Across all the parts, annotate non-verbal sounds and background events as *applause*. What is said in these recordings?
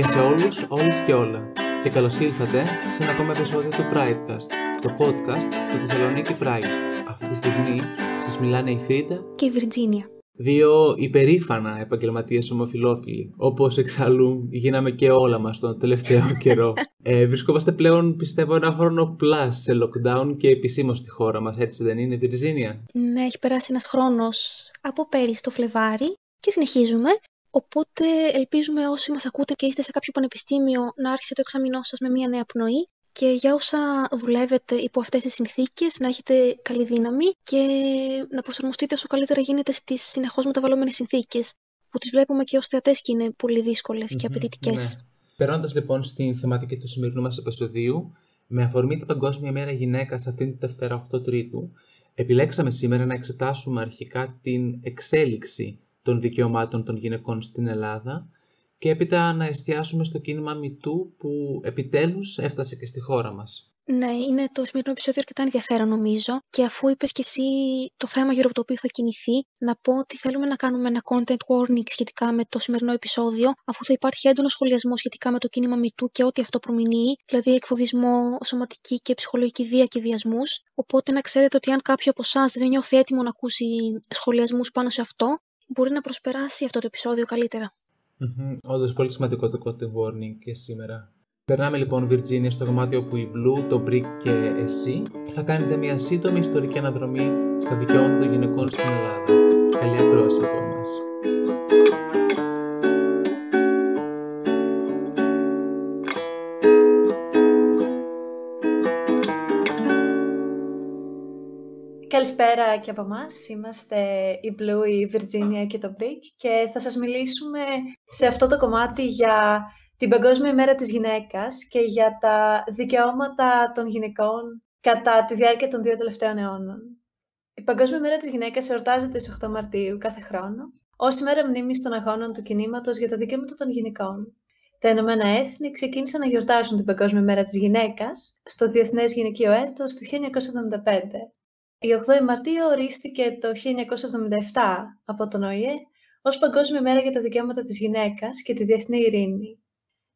Γεια σε όλους, όλες και όλα και καλώς ήλθατε σε ένα ακόμα επεισόδιο του Pridecast, το podcast του Θεσσαλονίκη Pride. Αυτή τη στιγμή σας μιλάνε η Φρίτα και η Βιρτζίνια. Δύο υπερήφανα επαγγελματίες ομοφιλόφιλοι, όπως εξάλλου γίναμε και όλα μας τον τελευταίο *laughs* καιρό. Ε, βρισκόμαστε πλέον, πιστεύω, ένα χρόνο plus σε lockdown και επισήμως στη χώρα μας, έτσι δεν είναι, Βιρτζίνια; Ναι, έχει περάσει ένας χρόνος από πέρυσι το Φλεβάρι και συνεχίζουμε. Οπότε ελπίζουμε όσοι μας ακούτε και είστε σε κάποιο πανεπιστήμιο να άρχισε το εξαμεινό σας με μια νέα πνοή και για όσα δουλεύετε υπό αυτές τις συνθήκες να έχετε καλή δύναμη και να προσαρμοστείτε όσο καλύτερα γίνεται στις συνεχώς μεταβαλλόμενες συνθήκες που τις βλέπουμε και ως θεατές και είναι πολύ δύσκολες και απαιτητικές. Ναι. Περνώντας λοιπόν στην θεματική του σημερινού μας επεισοδίου, με αφορμή την Παγκόσμια Μέρα Γυναίκας αυτήν την Δευτέρα 8 Τρίτου, επιλέξαμε σήμερα να εξετάσουμε αρχικά την εξέλιξη των δικαιωμάτων των γυναικών στην Ελλάδα και έπειτα να εστιάσουμε στο κίνημα Μητού που επιτέλους έφτασε και στη χώρα μας. Ναι, είναι το σημερινό επεισόδιο αρκετά ενδιαφέρον νομίζω και αφού είπες και εσύ το θέμα γύρω από το οποίο θα κινηθεί, να πω ότι θέλουμε να κάνουμε ένα content warning σχετικά με το σημερινό επεισόδιο, αφού θα υπάρχει έντονος σχολιασμός σχετικά με το κίνημα Μητού και ό,τι αυτό προμηνύει, δηλαδή εκφοβισμό, σωματική και ψυχολογική βία και βιασμούς. Οπότε να ξέρετε ότι αν κάποιο από εσάς δεν νιώθει έτοιμο να ακούσει σχολιασμούς πάνω σε αυτό, μπορεί να προσπεράσει αυτό το επεισόδιο καλύτερα. Mm-hmm. Όντως, πολύ σημαντικό το content warning και σήμερα. Περνάμε λοιπόν, Virginia, στο δωμάτιο που η Blue, το Brick και εσύ θα κάνετε μια σύντομη ιστορική αναδρομή στα δικαιώματα των γυναικών στην Ελλάδα. Καλή ακρόαση από Καλησπέρα και από εμάς. Είμαστε η Blue, η Virginia και το Brick και θα σας μιλήσουμε σε αυτό το κομμάτι για την Παγκόσμια ημέρα της γυναίκας και για τα δικαιώματα των γυναικών κατά τη διάρκεια των δύο τελευταίων αιώνων. Η Παγκόσμια ημέρα της γυναίκας εορτάζεται στις 8 Μαρτίου κάθε χρόνο ως ημέρα μνήμης των αγώνων του κινήματος για τα δικαιώματα των γυναικών. Τα Ηνωμένα Έθνη ξεκίνησαν να γιορτάσουν την Παγκόσμια ημέρα της γυναίκας στο Διεθνές Γυναικείο Έτος του 1975 η 8η Μαρτίου ορίστηκε το 1977 από τον ΟΗΕ ως Παγκόσμια Μέρα για τα Δικαιώματα της Γυναίκας και τη Διεθνή Ειρήνη.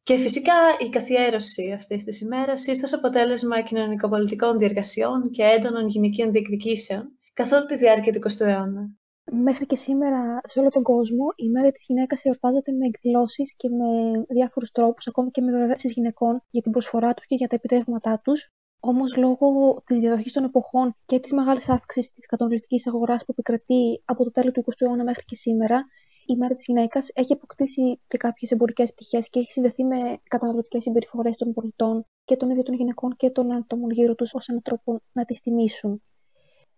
Και φυσικά η καθιέρωση αυτής της ημέρας ήρθε ως αποτέλεσμα κοινωνικοπολιτικών διεργασιών και έντονων γυναικείων διεκδικήσεων καθ' όλη τη διάρκεια του 20ου αιώνα. Μέχρι και σήμερα σε όλο τον κόσμο η μέρα της γυναίκας εορτάζεται με εκδηλώσεις και με διάφορους τρόπους, ακόμη και με βραβεύσεις γυναικών για την προσφορά τους και για τα επιτεύγματά τους, Όμως, λόγω της διαδοχής των εποχών και της μεγάλης αύξησης της καταναλωτικής αγοράς που επικρατεί από το τέλος του 20ου αιώνα μέχρι και σήμερα, η μέρα της γυναίκας έχει αποκτήσει και κάποιες εμπορικές πτυχές και έχει συνδεθεί με καταναλωτικές συμπεριφορές των πολιτών και των ίδιων των γυναικών και των ατόμων γύρω τους ως έναν τρόπο να τις τιμήσουν.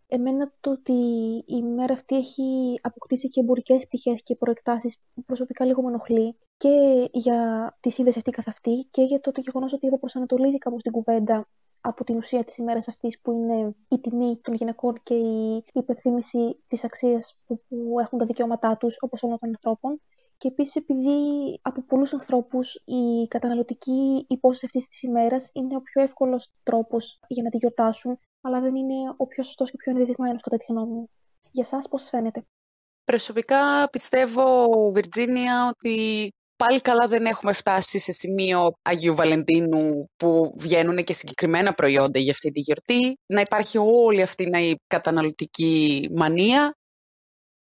Εμένα το ότι η μέρα αυτή έχει αποκτήσει και εμπορικές πτυχές και προεκτάσεις προσωπικά λίγο με ενοχλεί και για τη σύνδεση αυτή καθ' αυτή και για το, το γεγονός ότι προσανατολίζει κάπω την κουβέντα από την ουσία της ημέρας αυτής που είναι η τιμή των γυναικών και η υπερθύμηση της αξίας που, έχουν τα δικαιώματά τους όπως όλων των ανθρώπων. Και επίσης επειδή από πολλούς ανθρώπους η καταναλωτική υπόσταση αυτής της ημέρας είναι ο πιο εύκολος τρόπος για να τη γιορτάσουν, αλλά δεν είναι ο πιο σωστός και πιο ενδεδειγμένος κατά τη γνώμη μου. Για σας πώς φαίνεται; Προσωπικά πιστεύω, Βιρτζίνια, ότι Πάλι καλά δεν έχουμε φτάσει σε σημείο Αγίου Βαλεντίνου που βγαίνουν και συγκεκριμένα προϊόντα για αυτή τη γιορτή. Να υπάρχει όλη αυτή η καταναλωτική μανία.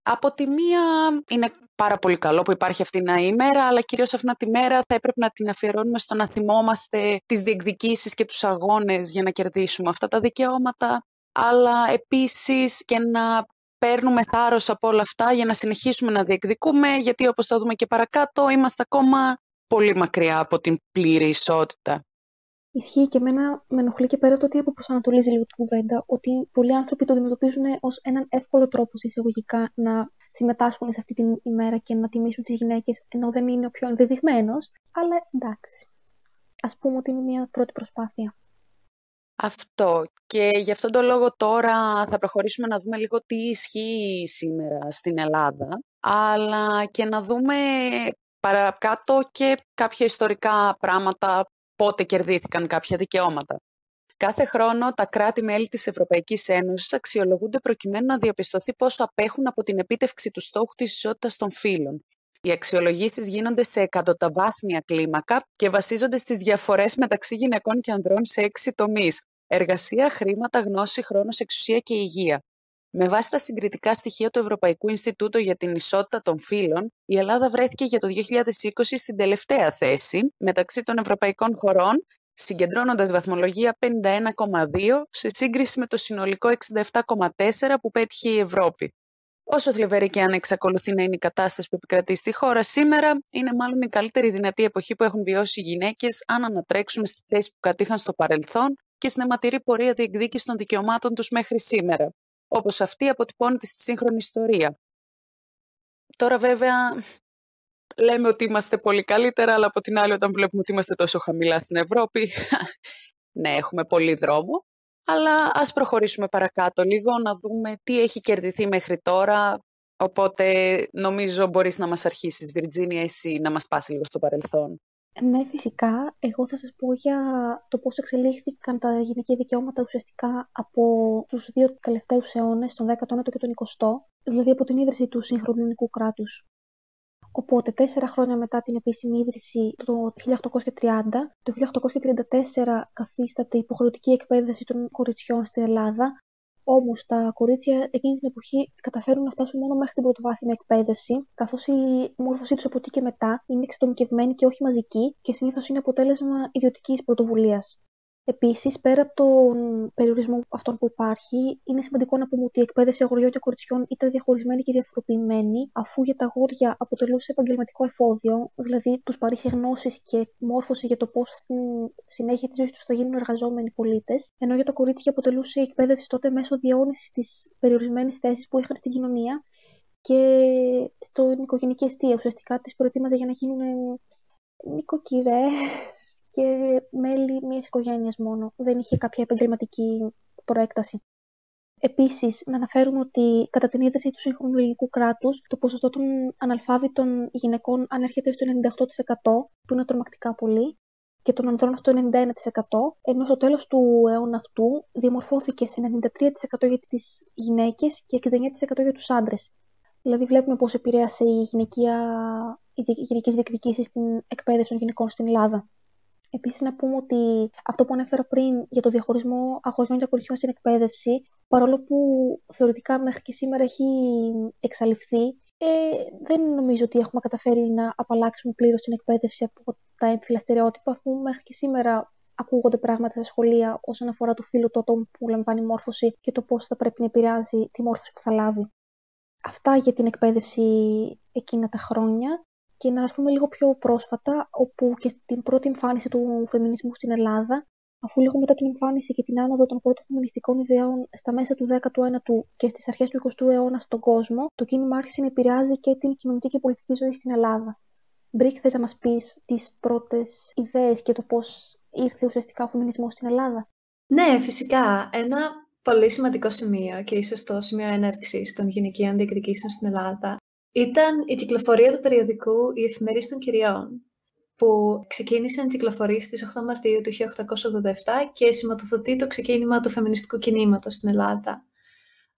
Από τη μία είναι πάρα πολύ καλό που υπάρχει αυτή η ημέρα, αλλά κυρίως αυτή τη μέρα θα έπρεπε να την αφιερώνουμε στο να θυμόμαστε τις διεκδικήσεις και τους αγώνες για να κερδίσουμε αυτά τα δικαιώματα, αλλά επίσης και να παίρνουμε θάρρος από όλα αυτά για να συνεχίσουμε να διεκδικούμε, γιατί όπως θα δούμε και παρακάτω είμαστε ακόμα πολύ μακριά από την πλήρη ισότητα. Ισχύει και εμένα με ενοχλεί και πέρα το ότι αποπροσανατολίζει λίγο την κουβέντα, ότι πολλοί άνθρωποι το αντιμετωπίζουν ως έναν εύκολο τρόπο εισαγωγικά να συμμετάσχουν σε αυτή την ημέρα και να τιμήσουν τις γυναίκες, ενώ δεν είναι ο πιο ενδεδειγμένος. Αλλά εντάξει. Α πούμε ότι είναι μια πρώτη προσπάθεια. Αυτό. Και γι' αυτόν τον λόγο τώρα θα προχωρήσουμε να δούμε λίγο τι ισχύει σήμερα στην Ελλάδα, αλλά και να δούμε παρακάτω και κάποια ιστορικά πράγματα, πότε κερδίθηκαν κάποια δικαιώματα. Κάθε χρόνο τα κράτη-μέλη της Ευρωπαϊκής Ένωσης αξιολογούνται προκειμένου να διαπιστωθεί πόσο απέχουν από την επίτευξη του στόχου της ισότητας των φύλων. Οι αξιολογήσεις γίνονται σε εκατοταβάθμια κλίμακα και βασίζονται στις διαφορές μεταξύ γυναικών και ανδρών σε έξι τομείς. Εργασία, χρήματα, γνώση, χρόνος, εξουσία και υγεία. Με βάση τα συγκριτικά στοιχεία του Ευρωπαϊκού Ινστιτούτου για την Ισότητα των Φύλων, η Ελλάδα βρέθηκε για το 2020 στην τελευταία θέση μεταξύ των ευρωπαϊκών χωρών, συγκεντρώνοντας βαθμολογία 51,2 σε σύγκριση με το συνολικό 67,4 που πέτυχε η Ευρώπη. Όσο θλιβερή και αν εξακολουθεί να είναι η κατάσταση που επικρατεί στη χώρα σήμερα, είναι μάλλον η καλύτερη δυνατή εποχή που έχουν βιώσει οι γυναίκες αν ανατρέξουμε στη θέση που κατήχαν στο παρελθόν και στην αιματηρή πορεία διεκδίκησης των δικαιωμάτων τους μέχρι σήμερα, όπως αυτή αποτυπώνεται στη σύγχρονη ιστορία. Τώρα, βέβαια, λέμε ότι είμαστε πολύ καλύτερα, αλλά από την άλλη, όταν βλέπουμε ότι είμαστε τόσο χαμηλά στην Ευρώπη, *laughs* ναι, έχουμε πολύ δρόμο. Αλλά ας προχωρήσουμε παρακάτω λίγο, να δούμε τι έχει κερδιθεί μέχρι τώρα. Οπότε νομίζω μπορείς να μας αρχίσεις, Βιρτζίνια, εσύ να μας πάσει λίγο στο παρελθόν. Ναι, φυσικά. Εγώ θα σας πω για το πώς εξελίχθηκαν τα γυναικεία δικαιώματα ουσιαστικά από τους δύο τελευταίους αιώνες, τον 19ο και τον 20ο, δηλαδή από την ίδρυση του σύγχρονου ελληνικού κράτους. Οπότε, τέσσερα χρόνια μετά την επίσημη ίδρυση το 1830, το 1834 καθίσταται υποχρεωτική εκπαίδευση των κοριτσιών στην Ελλάδα. Όμως τα κορίτσια εκείνη την εποχή καταφέρουν να φτάσουν μόνο μέχρι την πρωτοβάθμια εκπαίδευση, καθώς η μόρφωσή τους από εκεί και μετά είναι εξατομικευμένη και όχι μαζική και συνήθως είναι αποτέλεσμα ιδιωτικής πρωτοβουλίας. Επίσης, πέρα από τον περιορισμό αυτών που υπάρχει, είναι σημαντικό να πούμε ότι η εκπαίδευση αγοριών και κοριτσιών ήταν διαχωρισμένη και διαφοροποιημένη, αφού για τα αγόρια αποτελούσε επαγγελματικό εφόδιο, δηλαδή τους παρήχε γνώσεις και μόρφωση για το πώς στην συνέχεια της ζωής τους θα γίνουν εργαζόμενοι πολίτες, ενώ για τα κορίτσια αποτελούσε η εκπαίδευση τότε μέσω διαιώνισης της περιορισμένης θέσης που είχαν στην κοινωνία και στην οικογενική αιστεία. Ουσιαστικά τις προετοίμαζε για να γίνουν νοικοκυρές, και μέλη μιας οικογένειας μόνο. Δεν είχε κάποια επαγγελματική προέκταση. Επίσης, να αναφέρουμε ότι κατά την ίδρυση του σύγχρονου ελληνικού κράτους, το ποσοστό των αναλφάβητων γυναικών ανέρχεται στο 98%, που είναι τρομακτικά πολύ, και των ανδρών στο 91%, ενώ στο τέλος του αιώνα αυτού διαμορφώθηκε σε 93% για τις γυναίκες και 69% για τους άντρες. Δηλαδή, βλέπουμε πώς επηρέασε η γυναικεία, οι γυναικές διεκδικήσεις στην εκπαίδευση των γυναικών στην Ελλάδα. Επίσης, να πούμε ότι αυτό που ανέφερα πριν για το διαχωρισμό αγωγιών και κοριτσιών στην εκπαίδευση, παρόλο που θεωρητικά μέχρι και σήμερα έχει εξαλειφθεί, ε, δεν νομίζω ότι έχουμε καταφέρει να απαλλάξουμε πλήρως την εκπαίδευση από τα έμφυλα στερεότυπα, αφού μέχρι και σήμερα ακούγονται πράγματα στα σχολεία όσον αφορά το φύλλο του ατόμου που λαμβάνει μόρφωση και το πώς θα πρέπει να επηρεάζει τη μόρφωση που θα λάβει. Αυτά για την εκπαίδευση εκείνα τα χρόνια και να έρθουμε λίγο πιο πρόσφατα, όπου και στην πρώτη εμφάνιση του φεμινισμού στην Ελλάδα, αφού λίγο μετά την εμφάνιση και την άνοδο των πρώτων φεμινιστικών ιδεών στα μέσα του 19ου και στις αρχές του 20ου αιώνα στον κόσμο, το κίνημα άρχισε να επηρεάζει και την κοινωνική και πολιτική ζωή στην Ελλάδα. Μπρικ, θες να μας πεις τις πρώτες ιδέες και το πώς ήρθε ουσιαστικά ο φεμινισμός στην Ελλάδα; Ναι, φυσικά. Ένα πολύ σημαντικό σημείο και ίσως το σημείο έναρξης των γυναικείων διεκδικήσεων στην Ελλάδα ήταν η κυκλοφορία του περιοδικού «Η Εφημερίδα των Κυριών», που ξεκίνησε να κυκλοφορεί στις 8 Μαρτίου του 1887 και σηματοδοτεί το ξεκίνημα του φεμινιστικού κινήματος στην Ελλάδα.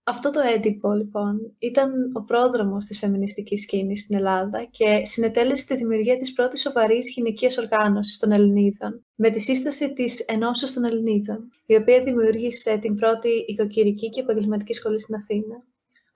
Αυτό το έντυπο, λοιπόν, ήταν ο πρόδρομος της φεμινιστικής κίνησης στην Ελλάδα και συνετέλεσε τη δημιουργία της πρώτης σοβαρής γυναικείας οργάνωσης των Ελληνίδων, με τη σύσταση της Ενώσεως των Ελληνίδων, η οποία δημιούργησε την πρώτη οικοκυρική και επαγγελματική σχολή στην Αθήνα.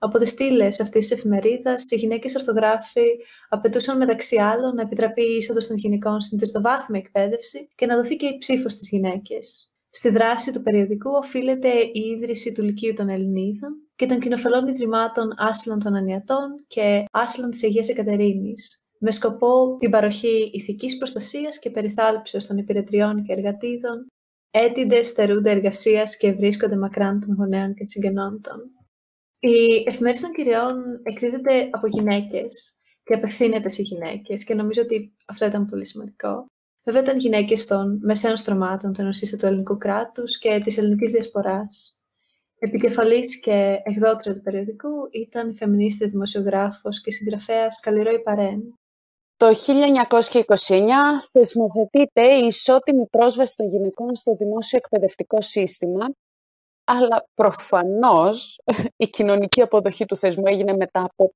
Από τις στήλες αυτής της εφημερίδας, οι γυναίκες ορθογράφοι απαιτούσαν μεταξύ άλλων να επιτραπεί η είσοδος των γυναικών στην τριτοβάθμια εκπαίδευση και να δοθεί και η ψήφος στις γυναίκες. Στη δράση του περιοδικού οφείλεται η ίδρυση του Λυκείου των Ελληνίδων και των κοινοφελών ιδρυμάτων Άσλων των Ανιατών και Άσλων της Αγίας Εκατερίνης, με σκοπό την παροχή ηθικής προστασίας και περιθάλψεως των υπηρετριών και εργατίδων, έτηντες στερούνται εργασίας και βρίσκονται μακράν των γονέων και συγγενών των. Η εφημερίδα των κυριών εκδίδεται από γυναίκες και απευθύνεται σε γυναίκες και νομίζω ότι αυτό ήταν πολύ σημαντικό. Βέβαια, ήταν γυναίκες των μεσαίων στρωμάτων, των του ελληνικού κράτους και της ελληνικής διασποράς. Επικεφαλής και εκδότρια του περιοδικού ήταν η φεμινίστη δημοσιογράφος και συγγραφέας Καλλιρόη Παρέν. Το 1929 θεσμοθετείται η ισότιμη πρόσβαση των γυναικών στο δημόσιο εκπαιδευτικό σύστημα αλλά προφανώς η κοινωνική αποδοχή του θεσμού έγινε μετά από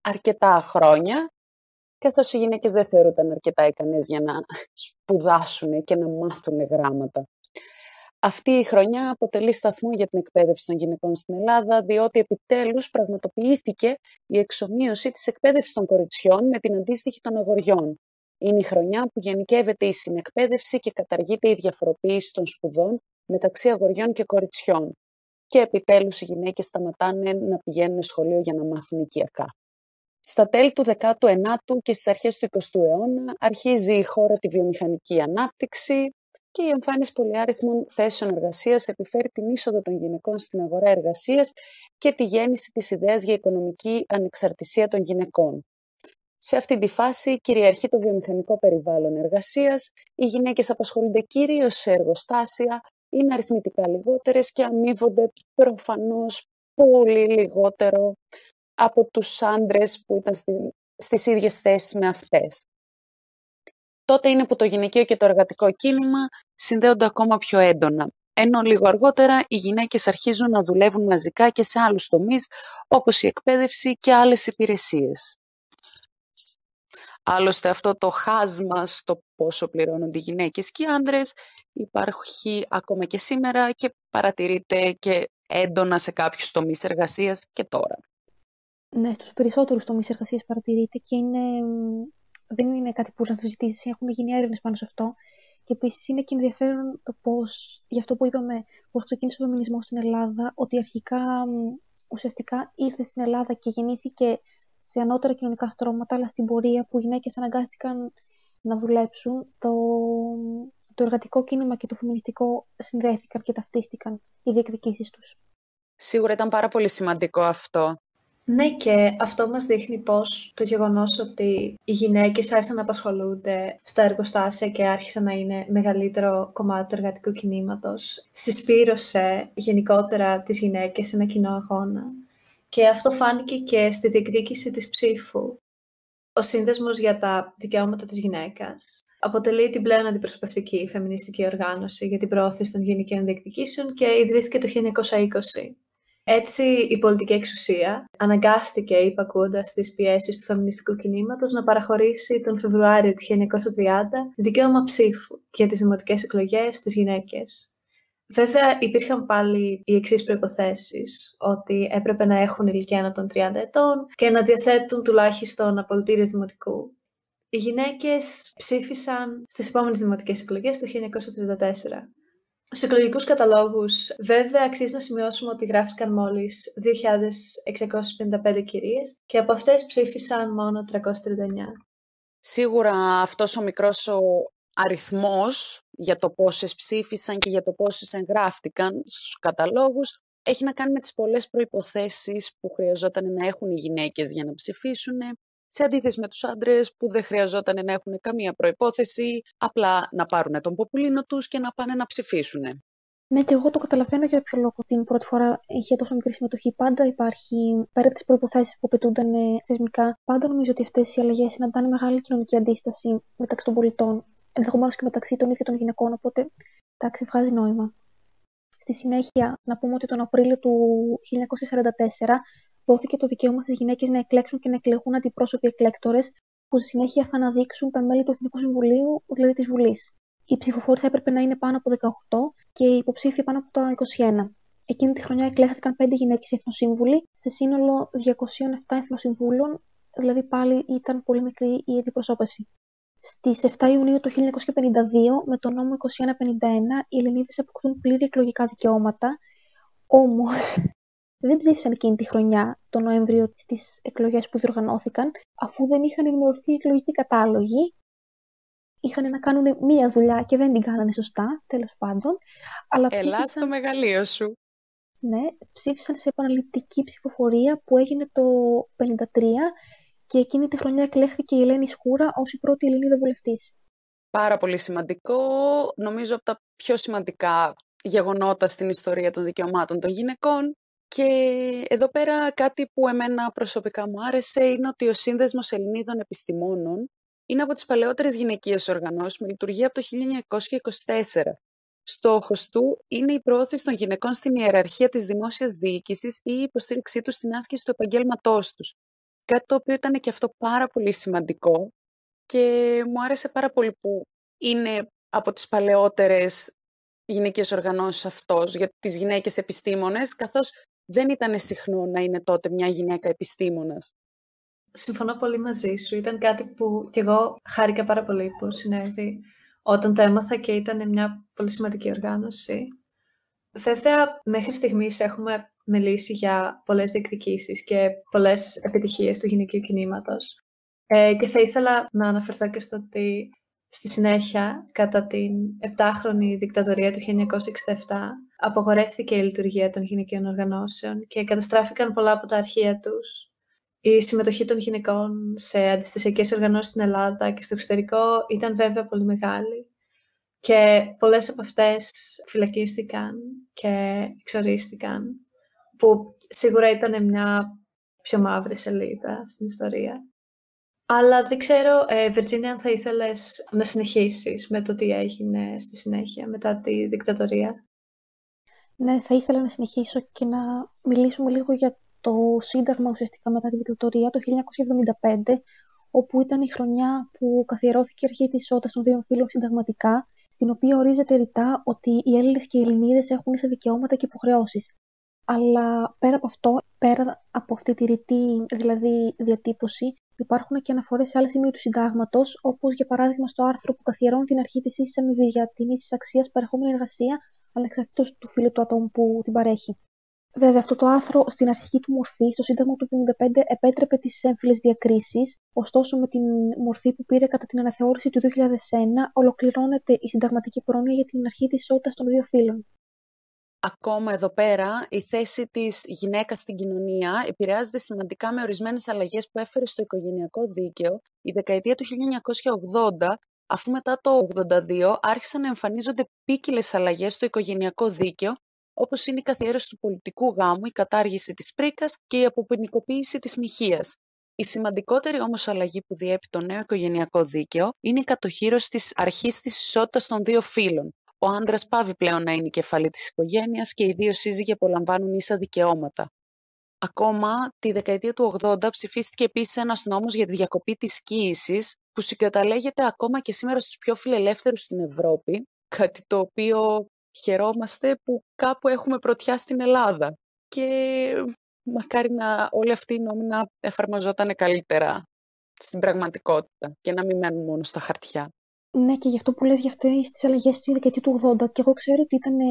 αρκετά χρόνια καθώς οι γυναίκες δεν θεωρούνταν αρκετά ικανές για να σπουδάσουν και να μάθουν γράμματα. Αυτή η χρονιά αποτελεί σταθμό για την εκπαίδευση των γυναικών στην Ελλάδα, διότι επιτέλους πραγματοποιήθηκε η εξομοίωση της εκπαίδευσης των κοριτσιών με την αντίστοιχη των αγοριών. Είναι η χρονιά που γενικεύεται η συνεκπαίδευση και καταργείται η διαφοροποίηση των σπουδών μεταξύ αγοριών και κοριτσιών. Και επιτέλους οι γυναίκες σταματάνε να πηγαίνουν σχολείο για να μάθουν οικιακά. Στα τέλη του 19ου και στις αρχές του 20ου αιώνα αρχίζει η χώρα τη βιομηχανική ανάπτυξη και η εμφάνιση πολυάριθμων θέσεων εργασίας επιφέρει την είσοδο των γυναικών στην αγορά εργασίας και τη γέννηση της ιδέας για οικονομική ανεξαρτησία των γυναικών. Σε αυτή τη φάση κυριαρχεί το βιομηχανικό περιβάλλον εργασίας, οι γυναίκες απασχολούνται κυρίως σε εργοστάσια, είναι αριθμητικά λιγότερες και αμείβονται προφανώς πολύ λιγότερο από τους άντρες που ήταν στις ίδιες θέσεις με αυτές. Τότε είναι που το γυναικείο και το εργατικό κίνημα συνδέονται ακόμα πιο έντονα, ενώ λίγο αργότερα οι γυναίκες αρχίζουν να δουλεύουν μαζικά και σε άλλους τομείς, όπως η εκπαίδευση και άλλες υπηρεσίες. Άλλωστε αυτό το χάσμα στο πόσο πληρώνονται οι γυναίκες και οι άντρες υπάρχει ακόμα και σήμερα και παρατηρείται και έντονα σε κάποιους τομείς εργασίας και τώρα. Ναι, στους περισσότερους τομείς εργασίας παρατηρείται και είναι, δεν είναι κάτι που αμφισβητήσει, έχουν γίνει έρευνες πάνω σε αυτό. Και επίσης είναι και ενδιαφέρον το πώς, γι' αυτό που είπαμε, πώς ξεκίνησε ο φεμινισμός στην Ελλάδα, ότι αρχικά ουσιαστικά ήρθε στην Ελλάδα και γεννήθηκε σε ανώτερα κοινωνικά στρώματα, αλλά στην πορεία που οι γυναίκες αναγκάστηκαν να δουλέψουν, το, το εργατικό κίνημα και το φεμινιστικό συνδέθηκαν και ταυτίστηκαν οι διεκδικήσεις τους. Σίγουρα ήταν πάρα πολύ σημαντικό αυτό. Ναι, και αυτό μας δείχνει πώς το γεγονός ότι οι γυναίκες άρχισαν να απασχολούνται στα εργοστάσια και άρχισαν να είναι μεγαλύτερο κομμάτι του εργατικού κινήματος, συσπήρωσε γενικότερα τις γυναίκες σε ένα κοινό αγώνα και αυτό φάνηκε και στη διεκδίκηση της ψήφου. Ο Σύνδεσμος για τα Δικαιώματα της Γυναίκας αποτελεί την πλέον αντιπροσωπευτική φεμινιστική οργάνωση για την προώθηση των γυναικείων διεκδικήσεων και ιδρύθηκε το 1920. Έτσι, η πολιτική εξουσία αναγκάστηκε, υπακούοντα τις πιέσεις του φεμινιστικού κινήματος, να παραχωρήσει τον Φεβρουάριο του 1930 δικαίωμα ψήφου για τις δημοτικές εκλογές στις γυναίκες. Βέβαια, υπήρχαν πάλι οι εξής προποθέσει, ότι έπρεπε να έχουν ηλικία άνω των 30 ετών και να διαθέτουν τουλάχιστον απολυτήριο δημοτικού. Οι γυναίκες ψήφισαν στις επόμενες δημοτικές εκλογές το 1934. Στους εκλογικούς καταλόγους, βέβαια, αξίζει να σημειώσουμε ότι γράφτηκαν μόλις 2.655 κυρίες και από αυτές ψήφισαν μόνο 339. Σίγουρα αυτός ο μικρός ο αριθμός για το πόσες ψήφισαν και για το πόσες εγγράφτηκαν στους καταλόγους έχει να κάνει με τις πολλές προϋποθέσεις που χρειαζόταν να έχουν οι γυναίκες για να ψηφίσουν, σε αντίθεση με τους άντρες που δεν χρειαζόταν να έχουν καμία προϋπόθεση, απλά να πάρουν τον ποπουλίνο τους και να πάνε να ψηφίσουν. Ναι, και εγώ το καταλαβαίνω για ποιο λόγο την πρώτη φορά είχε τόσο μικρή συμμετοχή. Πάντα υπάρχει, πέρα από τις προποθέσει που απαιτούνταν ε, θεσμικά, πάντα νομίζω ότι αυτές οι αλλαγές συναντάνε μεγάλη κοινωνική αντίσταση μεταξύ των πολιτών ενδεχομένως και μεταξύ των ίδιων των γυναικών, οπότε εντάξει, βγάζει νόημα. Στη συνέχεια, να πούμε ότι τον Απρίλιο του 1944 δόθηκε το δικαίωμα στις γυναίκες να εκλέξουν και να εκλεγούν αντιπρόσωποι εκλέκτορες, που στη συνέχεια θα αναδείξουν τα μέλη του Εθνικού Συμβουλίου, δηλαδή της Βουλής. Οι ψηφοφόροι θα έπρεπε να είναι πάνω από 18 και οι υποψήφοι πάνω από τα 21. Εκείνη τη χρονιά εκλέχθηκαν 5 γυναίκες εθνοσύμβουλοι σε σύνολο 207 εθνοσυμβούλων, δηλαδή πάλι ήταν πολύ μικρή η αντιπροσώπευση. Στις 7 Ιουνίου του 1952, με τον νόμο 2151, οι Ελληνίδες αποκτούν πλήρη εκλογικά δικαιώματα, όμως *laughs* δεν ψήφισαν εκείνη τη χρονιά, τον Νοέμβριο, στις εκλογές που διοργανώθηκαν, αφού δεν είχαν ενημερωθεί οι εκλογικοί κατάλογοι, είχαν να κάνουν μία δουλειά και δεν την κάνανε σωστά, τέλος πάντων. Αλλά ψήφισαν... Ελά στο μεγαλείο σου. Ναι, ψήφισαν σε επαναληπτική ψηφοφορία που έγινε το 1953 και εκείνη τη χρονιά εκλέχθηκε η Ελένη Σκούρα ως η πρώτη Ελληνίδα βουλευτής. Πάρα πολύ σημαντικό, νομίζω από τα πιο σημαντικά γεγονότα στην ιστορία των δικαιωμάτων των γυναικών. Και εδώ πέρα κάτι που εμένα προσωπικά μου άρεσε είναι ότι ο Σύνδεσμος Ελληνίδων Επιστημόνων είναι από τις παλαιότερες γυναικείες οργανώσεις με λειτουργία από το 1924. Στόχος του είναι η προώθηση των γυναικών στην ιεραρχία της δημόσιας διοίκησης ή η υποστήριξή τους στην άσκηση του επαγγέλματός τους Κάτι το οποίο ήταν και αυτό πάρα πολύ σημαντικό και μου άρεσε πάρα πολύ που είναι από τις παλαιότερες γυναικείες οργανώσεις αυτός για τις γυναίκες επιστήμονες, καθώς δεν ήταν συχνό να είναι τότε μια γυναίκα επιστήμονας. Συμφωνώ πολύ μαζί σου. Ήταν κάτι που κι εγώ χάρηκα πάρα πολύ που συνέβη όταν το έμαθα και ήταν μια πολύ σημαντική οργάνωση. Βέβαια, μέχρι στιγμής έχουμε μιλήσει για πολλές διεκδικήσεις και πολλές επιτυχίες του γυναικείου κινήματος. Ε, και θα ήθελα να αναφερθώ και στο ότι στη συνέχεια, κατά την επτάχρονη δικτατορία του 1967, απογορεύτηκε η λειτουργία των γυναικείων οργανώσεων και καταστράφηκαν πολλά από τα αρχεία τους. Η συμμετοχή των γυναικών σε αντιστασιακές οργανώσεις στην Ελλάδα και στο εξωτερικό ήταν βέβαια πολύ μεγάλη και πολλές από αυτές φυλακίστηκαν και εξορίστηκαν, που σίγουρα ήταν μια πιο μαύρη σελίδα στην ιστορία. Αλλά δεν ξέρω, ε, Βιρτζίνια, αν θα ήθελες να συνεχίσεις με το τι έγινε στη συνέχεια, μετά τη δικτατορία; Ναι, θα ήθελα να συνεχίσω και να μιλήσουμε λίγο για το Σύνταγμα ουσιαστικά μετά τη δικτατορία το 1975, όπου ήταν η χρονιά που καθιερώθηκε η αρχή της ισότητας των δύο φύλων συνταγματικά, στην οποία ορίζεται ρητά ότι οι Έλληνες και οι Ελληνίδες έχουν ίσα δικαιώματα και υποχρεώσεις. Αλλά πέρα από αυτό, πέρα από αυτή τη ρητή δηλαδή διατύπωση, υπάρχουν και αναφορές σε άλλα σημεία του συντάγματος, όπως για παράδειγμα στο άρθρο που καθιερώνει την αρχή της ίσης αμοιβή για την ίση αξία παρεχόμενη εργασία, ανεξαρτήτως του φίλου του ατόμου που την παρέχει. Βέβαια, αυτό το άρθρο στην αρχική του μορφή, στο Σύνταγμα του 1975, επέτρεπε τις έμφυλες διακρίσεις, ωστόσο με την μορφή που πήρε κατά την αναθεώρηση του 2001, ολοκληρώνεται η συνταγματική πρόνοια για την αρχή της ισότητας των δύο φύλων. Ακόμα εδώ πέρα, η θέση της γυναίκας στην κοινωνία επηρεάζεται σημαντικά με ορισμένες αλλαγές που έφερε στο οικογενειακό δίκαιο η δεκαετία του 1980, αφού μετά το 1982 άρχισαν να εμφανίζονται ποικίλε αλλαγές στο οικογενειακό δίκαιο, όπως είναι η καθιέρωση του πολιτικού γάμου, η κατάργηση της πρίκας και η αποποινικοποίηση της μοιχείας. Η σημαντικότερη όμως αλλαγή που διέπει το νέο οικογενειακό δίκαιο είναι η κατοχήρωση της αρχής της ισότητας των δύο φύλων, ο άντρας πάβει πλέον να είναι η κεφαλή της οικογένειας και οι δύο σύζυγοι απολαμβάνουν ίσα δικαιώματα. Ακόμα τη δεκαετία του 80 ψηφίστηκε επίσης ένας νόμος για τη διακοπή της κοίηση, που συγκαταλέγεται ακόμα και σήμερα στους πιο φιλελεύθερους στην Ευρώπη, κάτι το οποίο χαιρόμαστε που κάπου έχουμε πρωτιά στην Ελλάδα. Και μακάρι να όλη αυτή η νόμη να εφαρμοζόταν καλύτερα στην πραγματικότητα και να μην μένουν μόνο στα χαρτιά. Ναι, και γι' αυτό που λες για αυτές τις αλλαγές στη δεκαετία του 80 και εγώ ξέρω ότι ήταν ε,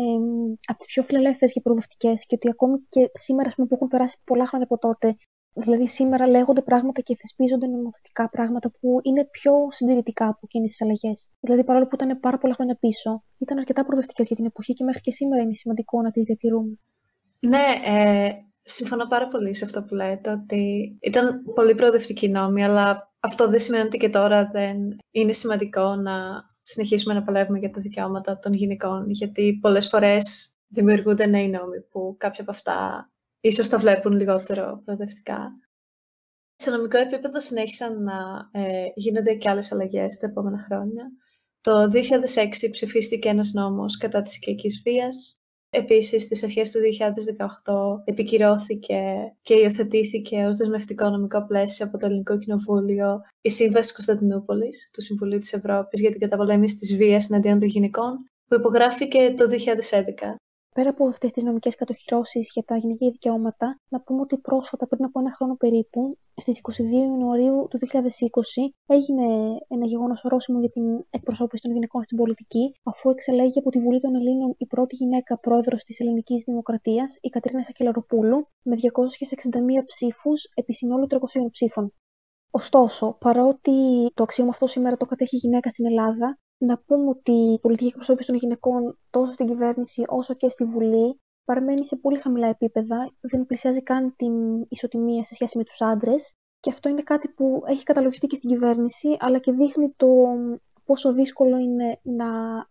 από τις πιο φιλελεύθερες και προοδευτικές και ότι ακόμη και σήμερα πούμε, που έχουν περάσει πολλά χρόνια από τότε Δηλαδή σήμερα λέγονται πράγματα και θεσπίζονται νομοθετικά πράγματα που είναι πιο συντηρητικά από εκείνες τις αλλαγές. Δηλαδή παρόλο που ήταν πάρα πολλά χρόνια πίσω, ήταν αρκετά προοδευτικές για την εποχή και μέχρι και σήμερα είναι σημαντικό να τις διατηρούμε. Ναι, ε, συμφωνώ πάρα πολύ σε αυτό που λέτε, ότι ήταν πολύ προοδευτική νόμη, αλλά αυτό δεν σημαίνει ότι και τώρα δεν είναι σημαντικό να συνεχίσουμε να παλεύουμε για τα δικαιώματα των γυναικών, γιατί πολλές φορές δημιουργούνται νέοι νόμοι που κάποια από αυτά ίσως τα βλέπουν λιγότερο προοδευτικά. Σε νομικό επίπεδο συνέχισαν να ε, γίνονται και άλλες αλλαγές τα επόμενα χρόνια. Το 2006 ψηφίστηκε ένας νόμος κατά της οικιακής βίας, Επίσης, στις αρχές του 2018 επικυρώθηκε και υιοθετήθηκε ως δεσμευτικό νομικό πλαίσιο από το Ελληνικό Κοινοβούλιο η Σύμβαση Κωνσταντινούπολης του Συμβουλίου της Ευρώπης για την καταπολέμηση της βίας εναντίον των γυναικών, που υπογράφηκε το 2011 Πέρα από αυτές τις νομικές κατοχυρώσεις για τα γυναικεία δικαιώματα, να πούμε ότι πρόσφατα, πριν από ένα χρόνο περίπου, στις 22 Ιανουαρίου του 2020, έγινε ένα γεγονός ορόσημο για την εκπροσώπηση των γυναικών στην πολιτική, αφού εξελέγει από τη Βουλή των Ελλήνων η πρώτη γυναίκα πρόεδρος της Ελληνικής Δημοκρατίας, η Κατρίνα Σακελαροπούλου, με 261 ψήφους επί συνόλου 300 ψήφων. Ωστόσο, παρότι το αξίωμα αυτό σήμερα το κατέχει γυναίκα στην Ελλάδα, να πούμε ότι η πολιτική εκπροσώπηση των γυναικών τόσο στην κυβέρνηση όσο και στη Βουλή παραμένει σε πολύ χαμηλά επίπεδα, δεν πλησιάζει καν την ισοτιμία σε σχέση με τους άντρες και αυτό είναι κάτι που έχει καταλογιστεί και στην κυβέρνηση αλλά και δείχνει το πόσο δύσκολο είναι να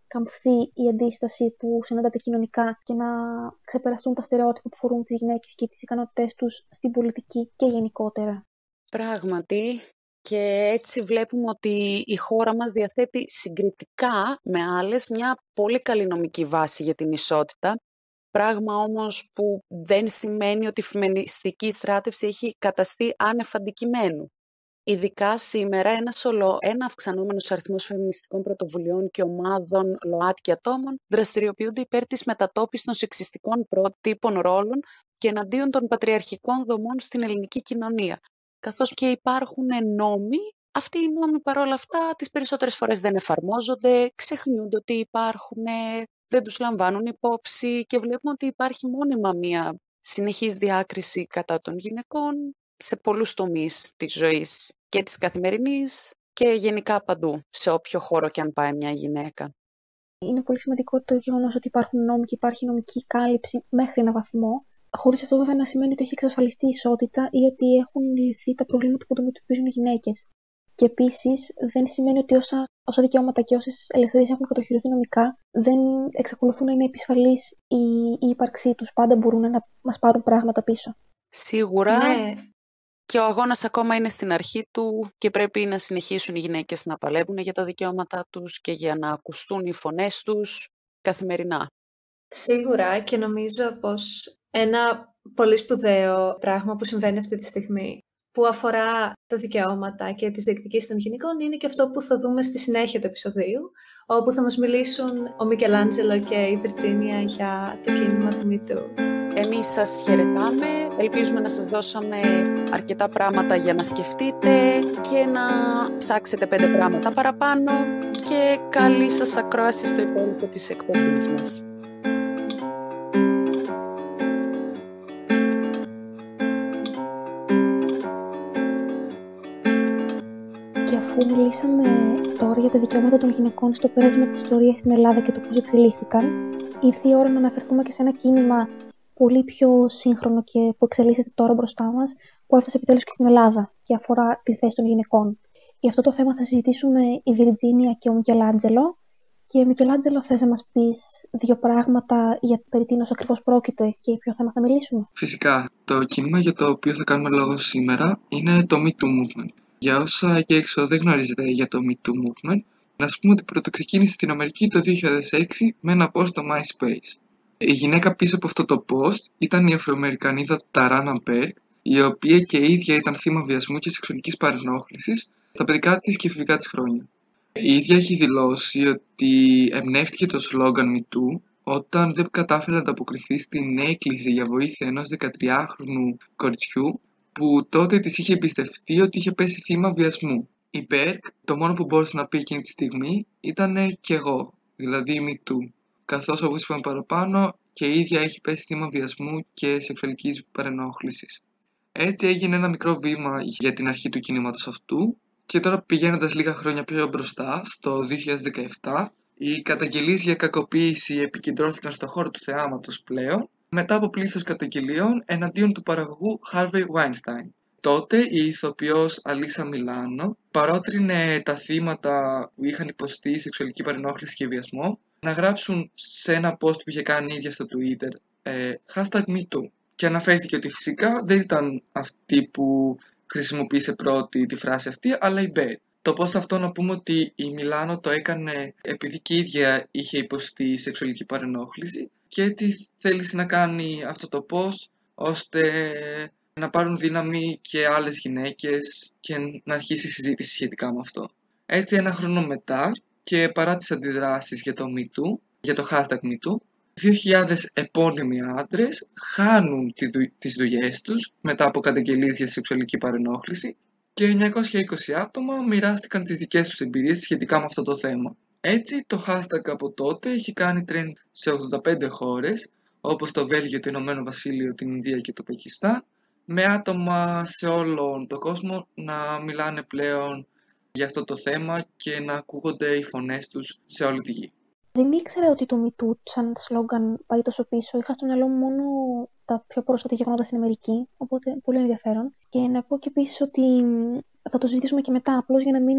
καμφθεί η αντίσταση που συναντάται κοινωνικά και να ξεπεραστούν τα στερεότυπα που φορούν τις γυναίκες και τις ικανότητές τους στην πολιτική και γενικότερα. Πράγματι, και έτσι βλέπουμε ότι η χώρα μας διαθέτει συγκριτικά με άλλες μια πολύ καλή νομική βάση για την ισότητα, Πράγμα όμως που δεν σημαίνει ότι η φεμινιστική στράτευση έχει καταστεί άνευ αντικειμένου. Ειδικά σήμερα ένα, σολο, ένα αυξανόμενος αριθμός φεμινιστικών πρωτοβουλειών και ομάδων ΛΟΑΤΚΙ ατόμων δραστηριοποιούνται υπέρ της μετατόπισης των σεξιστικών πρότυπων ρόλων και εναντίον των πατριαρχικών δομών στην ελληνική κοινωνία. Καθώς και υπάρχουν νόμοι, αυτοί οι νόμοι παρόλα αυτά τις περισσότερες φορές δεν εφαρμόζονται, ξεχνιούνται ότι υπάρχουν, δεν τους λαμβάνουν υπόψη και βλέπουμε ότι υπάρχει μόνιμα μία συνεχής διάκριση κατά των γυναικών σε πολλούς τομείς της ζωής και της καθημερινής και γενικά παντού, σε όποιο χώρο και αν πάει μια γυναίκα. Είναι πολύ σημαντικό το γεγονός ότι υπάρχουν νόμοι και υπάρχει νομική κάλυψη μέχρι ένα βαθμό, χωρίς αυτό βέβαια να σημαίνει ότι έχει εξασφαλιστεί η ισότητα ή ότι έχουν λυθεί τα προβλήματα που αντιμετωπίζουν οι γυναίκες. Και επίσης δεν σημαίνει ότι όσα, όσα δικαιώματα και όσες ελευθερίες έχουν κατοχυρωθεί νομικά δεν εξακολουθούν να είναι επισφαλείς η, η ύπαρξή τους. Πάντα μπορούν να μας πάρουν πράγματα πίσω. Σίγουρα. Ναι και ο αγώνας ακόμα είναι στην αρχή του και πρέπει να συνεχίσουν οι γυναίκες να παλεύουν για τα δικαιώματά τους και για να ακουστούν οι φωνές τους καθημερινά. Σίγουρα και νομίζω πως ένα πολύ σπουδαίο πράγμα που συμβαίνει αυτή τη στιγμή που αφορά τα δικαιώματα και τις διεκδικήσεις των γυναικών είναι και αυτό που θα δούμε στη συνέχεια του επεισοδίου, όπου θα μας μιλήσουν ο Μικελάντζελο και η Βιρτζίνια για το κίνημα του MeToo. Εμείς σας χαιρετάμε, ελπίζουμε να σας δώσαμε αρκετά πράγματα για να σκεφτείτε και να ψάξετε πέντε πράγματα παραπάνω και καλή σας ακρόαση στο υπόλοιπο της εκπομπής μας. Και αφού μιλήσαμε τώρα για τα δικαιώματα των γυναικών στο πέρασμα της ιστορίας στην Ελλάδα και το πώς εξελίχθηκαν, ήρθε η ώρα να αναφερθούμε και σε ένα κίνημα πολύ πιο σύγχρονο και που εξελίσσεται τώρα μπροστά μας, που έφτασε επιτέλους και στην Ελλάδα και αφορά τη θέση των γυναικών. Για αυτό το θέμα θα συζητήσουμε η Βιρτζίνια και ο Μικελάντζελο. Και Μικελάντζελο, θες να μας πεις δύο πράγματα για περί τίνος ακριβώς πρόκειται και ποιο θέμα θα μιλήσουμε; Φυσικά. Το κίνημα για το οποίο θα κάνουμε λόγο σήμερα είναι το Me Too Movement. Για όσα και έξω δεν γνωρίζετε για το Me Too Movement, να σας πούμε ότι πρωτοξεκίνησε στην Αμερική το 2006 με ένα post στο MySpace. Η γυναίκα πίσω από αυτό το post ήταν η Αφροαμερικανίδα Ταράνα Μπέρκ, η οποία και η ίδια ήταν θύμα βιασμού και σεξουαλικής παρενόχλησης στα παιδικά της και εφηβικά της χρόνια. Η ίδια έχει δηλώσει ότι εμπνεύτηκε το σλόγγαν MeToo όταν δεν κατάφερε να ανταποκριθεί στην έκκληση για βοήθεια ενός 13χρονου κοριτσιού που τότε της είχε εμπιστευτεί ότι είχε πέσει θύμα βιασμού. Η Μπέρκ το μόνο που μπόρεσε να πει εκείνη τη στιγμή ήταν «κι εγώ», δηλαδή MeToo καθώς όπως είπαμε παραπάνω και η ίδια έχει πέσει θύμα βιασμού και σεξουαλικής παρενόχλησης. Έτσι έγινε ένα μικρό βήμα για την αρχή του κινήματος αυτού και τώρα πηγαίνοντας λίγα χρόνια πιο μπροστά, στο 2017, οι καταγγελίες για κακοποίηση επικεντρώθηκαν στο χώρο του θεάματος πλέον μετά από πλήθος καταγγελίων εναντίον του παραγωγού Harvey Weinstein. Τότε η ηθοποιός Αλίσα Μιλάνο παρότρινε τα θύματα που είχαν υποστεί σεξουαλική παρενόχληση και βιασμό να γράψουν σε ένα post που είχε κάνει ίδια στο Twitter ε, hashtag MeToo και αναφέρθηκε ότι φυσικά δεν ήταν αυτή που χρησιμοποίησε πρώτη τη φράση αυτή, αλλά η Μπέρ. Το post αυτό να πούμε ότι η Μιλάνο το έκανε επειδή και η ίδια είχε υποστεί σεξουαλική παρενόχληση και έτσι θέλησε να κάνει αυτό το post ώστε να πάρουν δύναμη και άλλες γυναίκες και να αρχίσει η συζήτηση σχετικά με αυτό. Έτσι ένα χρόνο μετά και παρά τις αντιδράσεις για το MeToo, για το hashtag MeToo, 2.000 επώνυμοι άντρες χάνουν τις δουλειές τους μετά από καταγγελίες για σεξουαλική παρενόχληση και 920 άτομα μοιράστηκαν τις δικές τους εμπειρίες σχετικά με αυτό το θέμα. Έτσι, το hashtag από τότε έχει κάνει trend σε 85 χώρες, όπως το Βέλγιο, το Ηνωμένο Βασίλειο, την Ινδία και το Πακιστάν, με άτομα σε όλον τον κόσμο να μιλάνε πλέον για αυτό το θέμα και να ακούγονται οι φωνές τους σε όλη τη γη. Δεν ήξερα ότι το MeToo σαν σλόγγαν πάει τόσο πίσω. Είχα στο μυαλό μου μόνο τα πιο πρόσφατα γεγονότα στην Αμερική, οπότε πολύ ενδιαφέρον. Και να πω και επίσης ότι θα το συζητήσουμε και μετά, απλώς για να μην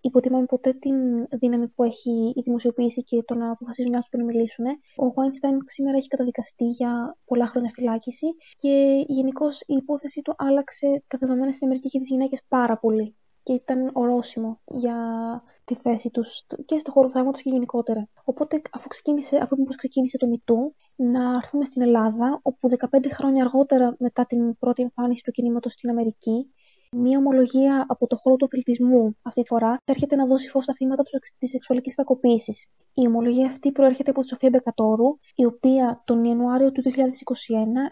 υποτιμάμε ποτέ την δύναμη που έχει η δημοσιοποίηση και το να αποφασίζουν οι άνθρωποι να μιλήσουν. Ο Weinstein σήμερα έχει καταδικαστεί για πολλά χρόνια φυλάκιση και γενικώς η υπόθεση του άλλαξε τα δεδομένα στην Αμερική και τις γυναίκες πάρα πολύ και ήταν ορόσημο για τη θέση τους και στο χώρο του θαύματος και γενικότερα. Οπότε αφού ξεκίνησε, αφού ξεκίνησε το MeToo, να έρθουμε στην Ελλάδα, όπου 15 χρόνια αργότερα μετά την πρώτη εμφάνιση του κινήματος στην Αμερική, Μία ομολογία από το χώρο του αθλητισμού αυτή τη φορά έρχεται να δώσει φως στα θύματα της σεξουαλικής κακοποίησης. Η ομολογία αυτή προέρχεται από τη Σοφία Μπεκατόρου, η οποία τον Ιανουάριο του 2021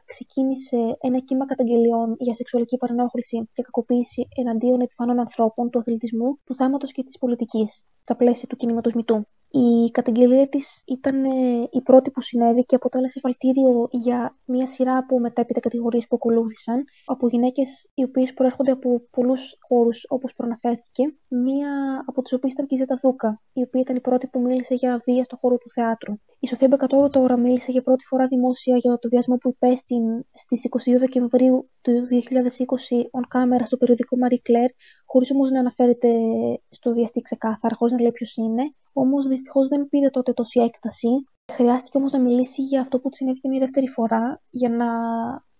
ξεκίνησε ένα κύμα καταγγελιών για σεξουαλική παρενόχληση και κακοποίηση εναντίον επιφανών ανθρώπων του αθλητισμού, του θάματος και της πολιτικής, στα πλαίσια του κινήματος Μητού. Η καταγγελία της ήταν ε, η πρώτη που συνέβη και αποτέλεσε φαλτήριο για μια σειρά από μετέπειτα κατηγορίες που ακολούθησαν από γυναίκες οι οποίες προέρχονται από πολλούς χώρους όπως προαναφέρθηκε. Μία από τις οποίες ήταν και η Ζέτα Δούκα, η οποία ήταν η πρώτη που μίλησε για βία στο χώρο του θεάτρου. Η Σοφία Μπεκατόρου τώρα μίλησε για πρώτη φορά δημόσια για το βιασμό που υπέστη στις 22 Δεκεμβρίου του 2020 on camera στο περιοδικό Marie Claire, χωρίς όμως να αναφέρεται στο βιαστή ξεκάθαρα, χωρίς να λέει ποιος είναι. Όμως δυστυχώς δεν πήρε τότε τόση έκταση. Χρειάστηκε όμως να μιλήσει για αυτό που της συνέβη και μια δεύτερη φορά, για να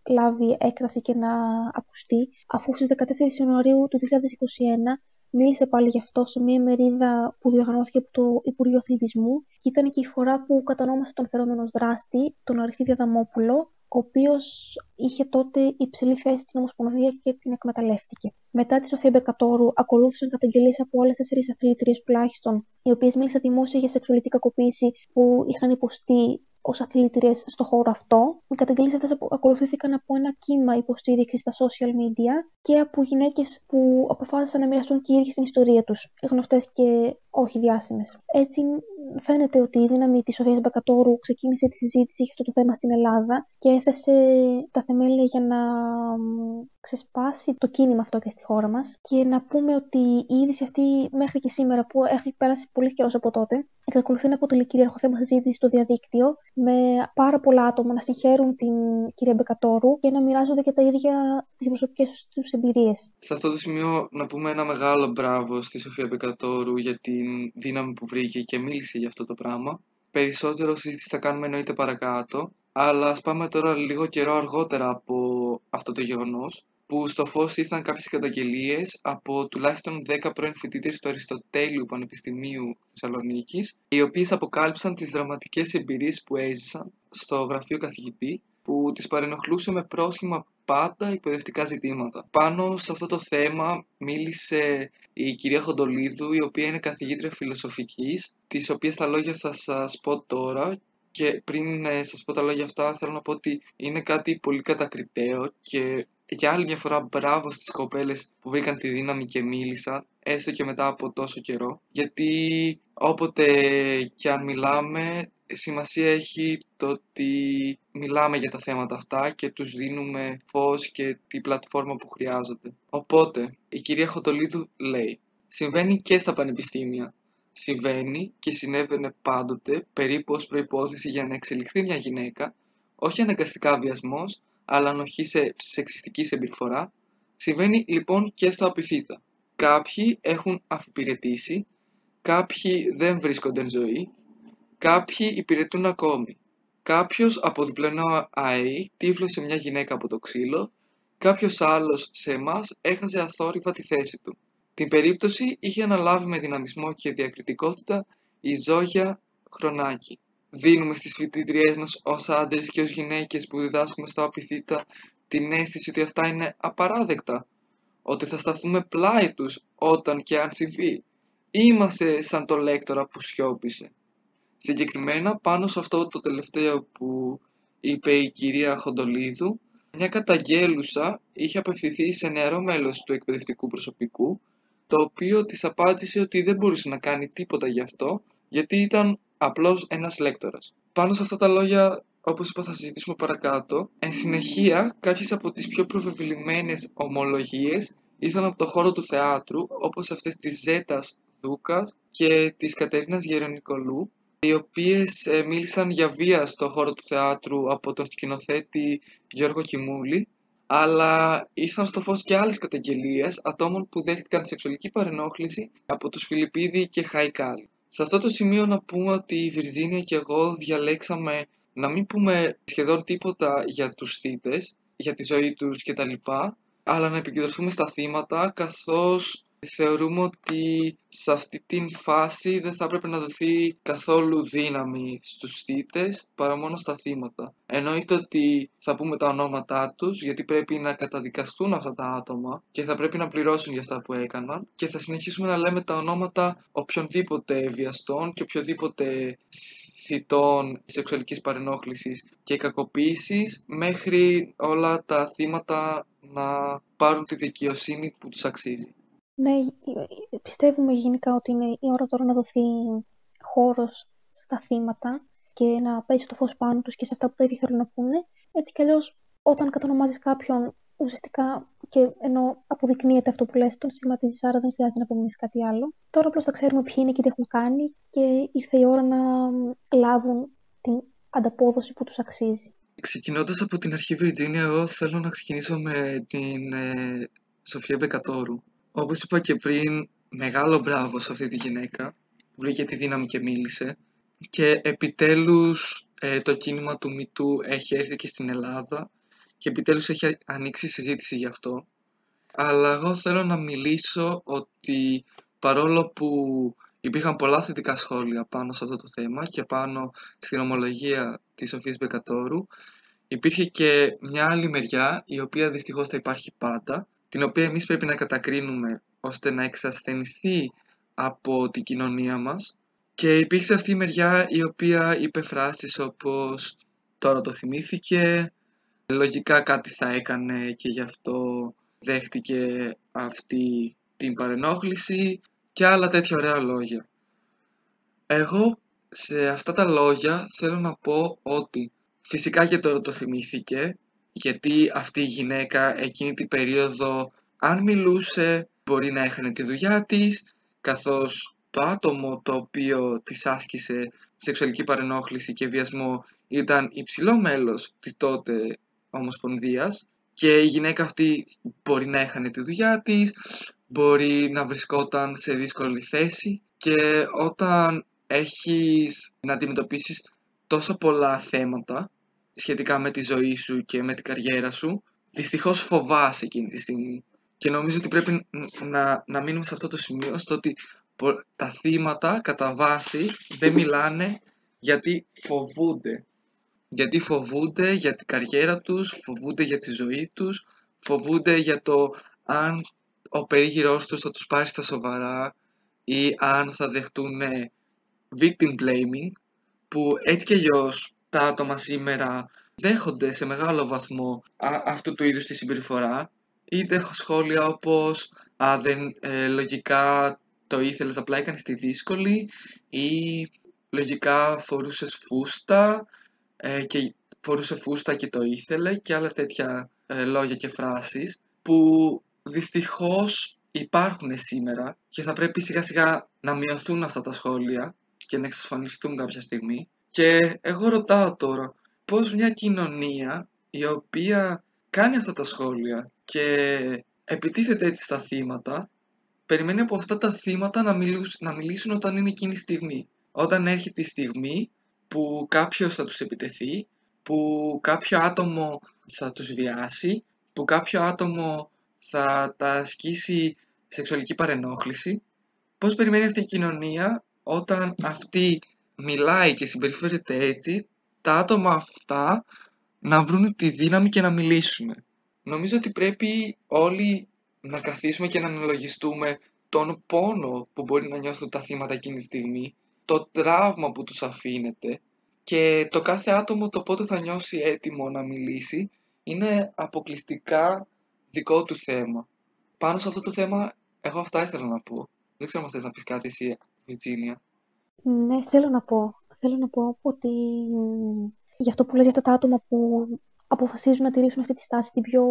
λάβει έκταση και να ακουστεί, αφού στις 14 Ιανουαρίου του 2021 μίλησε πάλι γι' αυτό σε μια μερίδα που διοργανώθηκε από το Υπουργείο Αθλητισμού και ήταν και η φορά που κατανόμασε τον φερόμενο δράστη, τον Αριστίδη Αδαμόπουλο, ο οποίος είχε τότε υψηλή θέση στην Ομοσπονδία και την εκμεταλλεύτηκε. Μετά τη Σοφία Μπεκατόρου, ακολούθησαν καταγγελίες από άλλες τέσσερις αθλήτριες τουλάχιστον, οι οποίες μίλησαν δημόσια για σεξουαλική κακοποίηση που είχαν υποστεί ως αθλήτριες στο χώρο αυτό. Οι καταγγελίες αυτές ακολουθήθηκαν από ένα κύμα υποστήριξης στα social media και από γυναίκες που αποφάσισαν να μοιραστούν και οι ίδιες την ιστορία τους, γνωστές και όχι διάσημες. Έτσι, φαίνεται ότι η δύναμη της Σοφία Μπακατόρου ξεκίνησε τη συζήτηση για αυτό το θέμα στην Ελλάδα και έθεσε τα θεμέλια για να ξεσπάσει το κίνημα αυτό και στη χώρα μας. Και να πούμε ότι η είδηση αυτή μέχρι και σήμερα που έχει πέρασει πολύ καιρός από τότε, εξακολουθεί να αποτελεί κυρίαρχο θέμα συζήτησης στο διαδίκτυο, με πάρα πολλά άτομα να συγχαίρουν την κυρία Μπεκατόρου και να μοιράζονται και τα ίδια τις προσωπικές τους εμπειρίες. Σε αυτό το σημείο να πούμε ένα μεγάλο μπράβο στη Σοφία Μπεκατόρου για την δύναμη που βρήκε και μίλησε για αυτό το πράγμα. Περισσότερο συζήτηση θα κάνουμε εννοείται παρακάτω, αλλά ας πάμε τώρα λίγο καιρό αργότερα από αυτό το γεγονός που στο φως ήρθαν κάποιες καταγγελίες από τουλάχιστον 10 πρώην φοιτητές του Αριστοτέλειου Πανεπιστημίου Θεσσαλονίκης, οι οποίες αποκάλυψαν τις δραματικές εμπειρίες που έζησαν στο γραφείο καθηγητή, που τις παρενοχλούσε με πρόσχημα πάντα εκπαιδευτικά ζητήματα. Πάνω σε αυτό το θέμα μίλησε η κυρία Χοντολίδου, η οποία είναι καθηγήτρια φιλοσοφικής, τις οποίες τα λόγια θα σας πω τώρα και πριν ε, σας πω τα λόγια αυτά θέλω να πω ότι είναι κάτι πολύ κατακριτέο και για άλλη μια φορά μπράβο στις κοπέλες που βρήκαν τη δύναμη και μίλησαν, έστω και μετά από τόσο καιρό. Γιατί όποτε και αν μιλάμε, σημασία έχει το ότι μιλάμε για τα θέματα αυτά και τους δίνουμε φως και τη πλατφόρμα που χρειάζονται. Οπότε, η κυρία Χοντολίδου λέει «Συμβαίνει και στα πανεπιστήμια. Συμβαίνει και συνέβαινε πάντοτε περίπου ως προϋπόθεση για να εξελιχθεί μια γυναίκα, όχι αναγκαστικά βιασμός, αλλά ανοχή σε σεξιστική συμπεριφορά, συμβαίνει λοιπόν και στο απειθήτα. Κάποιοι έχουν αφιπηρετήσει, κάποιοι δεν βρίσκονται εν ζωή, κάποιοι υπηρετούν ακόμη. Κάποιος από διπλανό ΑΕΗ τύφλωσε μια γυναίκα από το ξύλο, κάποιος άλλος σε εμάς έχασε αθόρυβα τη θέση του. Την περίπτωση είχε αναλάβει με δυναμισμό και διακριτικότητα η Ζόγια Χρονάκη δίνουμε στις φοιτητριές μας ως άντρες και ως γυναίκες που διδάσκουμε στο απειθήτα την αίσθηση ότι αυτά είναι απαράδεκτα, ότι θα σταθούμε πλάι τους όταν και αν συμβεί. Είμαστε σαν το λέκτορα που σιώπησε. Συγκεκριμένα πάνω σε αυτό το τελευταίο που είπε η κυρία Χοντολίδου, μια καταγγέλουσα είχε απευθυνθεί σε νεαρό μέλος του εκπαιδευτικού προσωπικού, το οποίο της απάντησε ότι δεν μπορούσε να κάνει τίποτα γι' αυτό, γιατί ήταν απλώς ένας λέκτορας. Πάνω σε αυτά τα λόγια, όπως είπα θα συζητήσουμε παρακάτω, εν συνεχεία κάποιες από τις πιο προβεβλημένες ομολογίες ήρθαν από το χώρο του θεάτρου, όπως αυτές της Ζέτας Δούκας και της Κατερίνας Γερονικολού, οι οποίες ε, μίλησαν για βία στο χώρο του θεάτρου από τον σκηνοθέτη Γιώργο Κιμούλη, αλλά ήρθαν στο φως και άλλες καταγγελίες ατόμων που δέχτηκαν σεξουαλική παρενόχληση από τους Φιλιππίδη και Χαϊκάλ. Σε αυτό το σημείο να πούμε ότι η Βιρζίνια και εγώ διαλέξαμε να μην πούμε σχεδόν τίποτα για τους θύτες, για τη ζωή τους κτλ. Αλλά να επικεντρωθούμε στα θύματα καθώς θεωρούμε ότι σε αυτή την φάση δεν θα έπρεπε να δοθεί καθόλου δύναμη στους θύτες παρά μόνο στα θύματα. Εννοείται ότι θα πούμε τα ονόματά τους γιατί πρέπει να καταδικαστούν αυτά τα άτομα και θα πρέπει να πληρώσουν για αυτά που έκαναν και θα συνεχίσουμε να λέμε τα ονόματα οποιονδήποτε βιαστών και οποιοδήποτε θητών σεξουαλικής παρενόχλησης και κακοποίησης μέχρι όλα τα θύματα να πάρουν τη δικαιοσύνη που τους αξίζει. Ναι, πιστεύουμε γενικά ότι είναι η ώρα τώρα να δοθεί χώρος στα θύματα και να πέσει το φως πάνω τους και σε αυτά που τα ίδια θέλουν να πούνε. Έτσι κι αλλιώς όταν κατονομάζεις κάποιον ουσιαστικά και ενώ αποδεικνύεται αυτό που λες, τον στιγματίζεις, άρα δεν χρειάζεται να απομείνεις κάτι άλλο. Τώρα απλώς θα ξέρουμε ποιοι είναι και τι έχουν κάνει και ήρθε η ώρα να λάβουν την ανταπόδοση που τους αξίζει. Ξεκινώντας από την αρχή Βιρτζίνια, εγώ θέλω να ξεκινήσω με την ε, Σοφία Μπεκατόρου. Όπως είπα και πριν, μεγάλο μπράβο σε αυτή τη γυναίκα που βρήκε τη δύναμη και μίλησε. Και επιτέλους ε, το κίνημα του Μητού έχει έρθει και στην Ελλάδα και επιτέλους έχει ανοίξει συζήτηση γι' αυτό. Αλλά εγώ θέλω να μιλήσω ότι παρόλο που υπήρχαν πολλά θετικά σχόλια πάνω σε αυτό το θέμα και πάνω στην ομολογία της Σοφίας Μπεκατόρου, υπήρχε και μια άλλη μεριά η οποία δυστυχώς θα υπάρχει πάντα την οποία εμείς πρέπει να κατακρίνουμε ώστε να εξασθενιστεί από την κοινωνία μας και υπήρξε αυτή η μεριά η οποία είπε φράσεις όπως τώρα το θυμήθηκε, λογικά κάτι θα έκανε και γι' αυτό δέχτηκε αυτή την παρενόχληση και άλλα τέτοια ωραία λόγια. Εγώ σε αυτά τα λόγια θέλω να πω ότι φυσικά και τώρα το θυμήθηκε γιατί αυτή η γυναίκα εκείνη την περίοδο αν μιλούσε μπορεί να έχανε τη δουλειά της καθώς το άτομο το οποίο της άσκησε σεξουαλική παρενόχληση και βιασμό ήταν υψηλό μέλος της τότε Ομοσπονδίας και η γυναίκα αυτή μπορεί να έχανε τη δουλειά της, μπορεί να βρισκόταν σε δύσκολη θέση και όταν έχεις να αντιμετωπίσεις τόσο πολλά θέματα σχετικά με τη ζωή σου και με την καριέρα σου, δυστυχώς φοβάσαι εκείνη τη στιγμή. Και νομίζω ότι πρέπει να, να μείνουμε σε αυτό το σημείο, στο ότι τα θύματα κατά βάση δεν μιλάνε γιατί φοβούνται. Γιατί φοβούνται για την καριέρα τους, φοβούνται για τη ζωή τους, φοβούνται για το αν ο περίγυρός τους θα τους πάρει στα σοβαρά ή αν θα δεχτούν victim blaming που έτσι και αλλιώς τα άτομα σήμερα δέχονται σε μεγάλο βαθμό αυτού του είδους τη συμπεριφορά είτε σχόλια όπως «Α, δεν, ε, λογικά το ήθελες, απλά έκανες τη δύσκολη» ή «Λογικά φορούσες φούστα ε, και φορούσε φούστα και το ήθελε» και άλλα τέτοια ε, λόγια και φράσεις που δυστυχώς υπάρχουν σήμερα και θα πρέπει σιγά σιγά να μειωθούν αυτά τα σχόλια και να εξασφαλιστούν κάποια στιγμή και εγώ ρωτάω τώρα, πώς μια κοινωνία η οποία κάνει αυτά τα σχόλια και επιτίθεται έτσι στα θύματα, περιμένει από αυτά τα θύματα να, μιλούσουν, να μιλήσουν όταν είναι εκείνη η στιγμή. Όταν έρχεται η στιγμή που κάποιος θα τους επιτεθεί, που κάποιο άτομο θα τους βιάσει, που κάποιο άτομο θα τα ασκήσει σεξουαλική παρενόχληση, πώς περιμένει αυτή η κοινωνία όταν αυτή μιλάει και συμπεριφέρεται έτσι, τα άτομα αυτά να βρουν τη δύναμη και να μιλήσουμε. Νομίζω ότι πρέπει όλοι να καθίσουμε και να αναλογιστούμε τον πόνο που μπορεί να νιώθουν τα θύματα εκείνη τη στιγμή, το τραύμα που τους αφήνεται και το κάθε άτομο το πότε θα νιώσει έτοιμο να μιλήσει είναι αποκλειστικά δικό του θέμα. Πάνω σε αυτό το θέμα, εγώ αυτά ήθελα να πω. Δεν ξέρω αν θες να πεις κάτι εσύ, Βιτσίνια. Ναι, θέλω να πω. Θέλω να πω ότι γι' αυτό που λες για αυτά τα άτομα που αποφασίζουν να τηρήσουν αυτή τη στάση, την πιο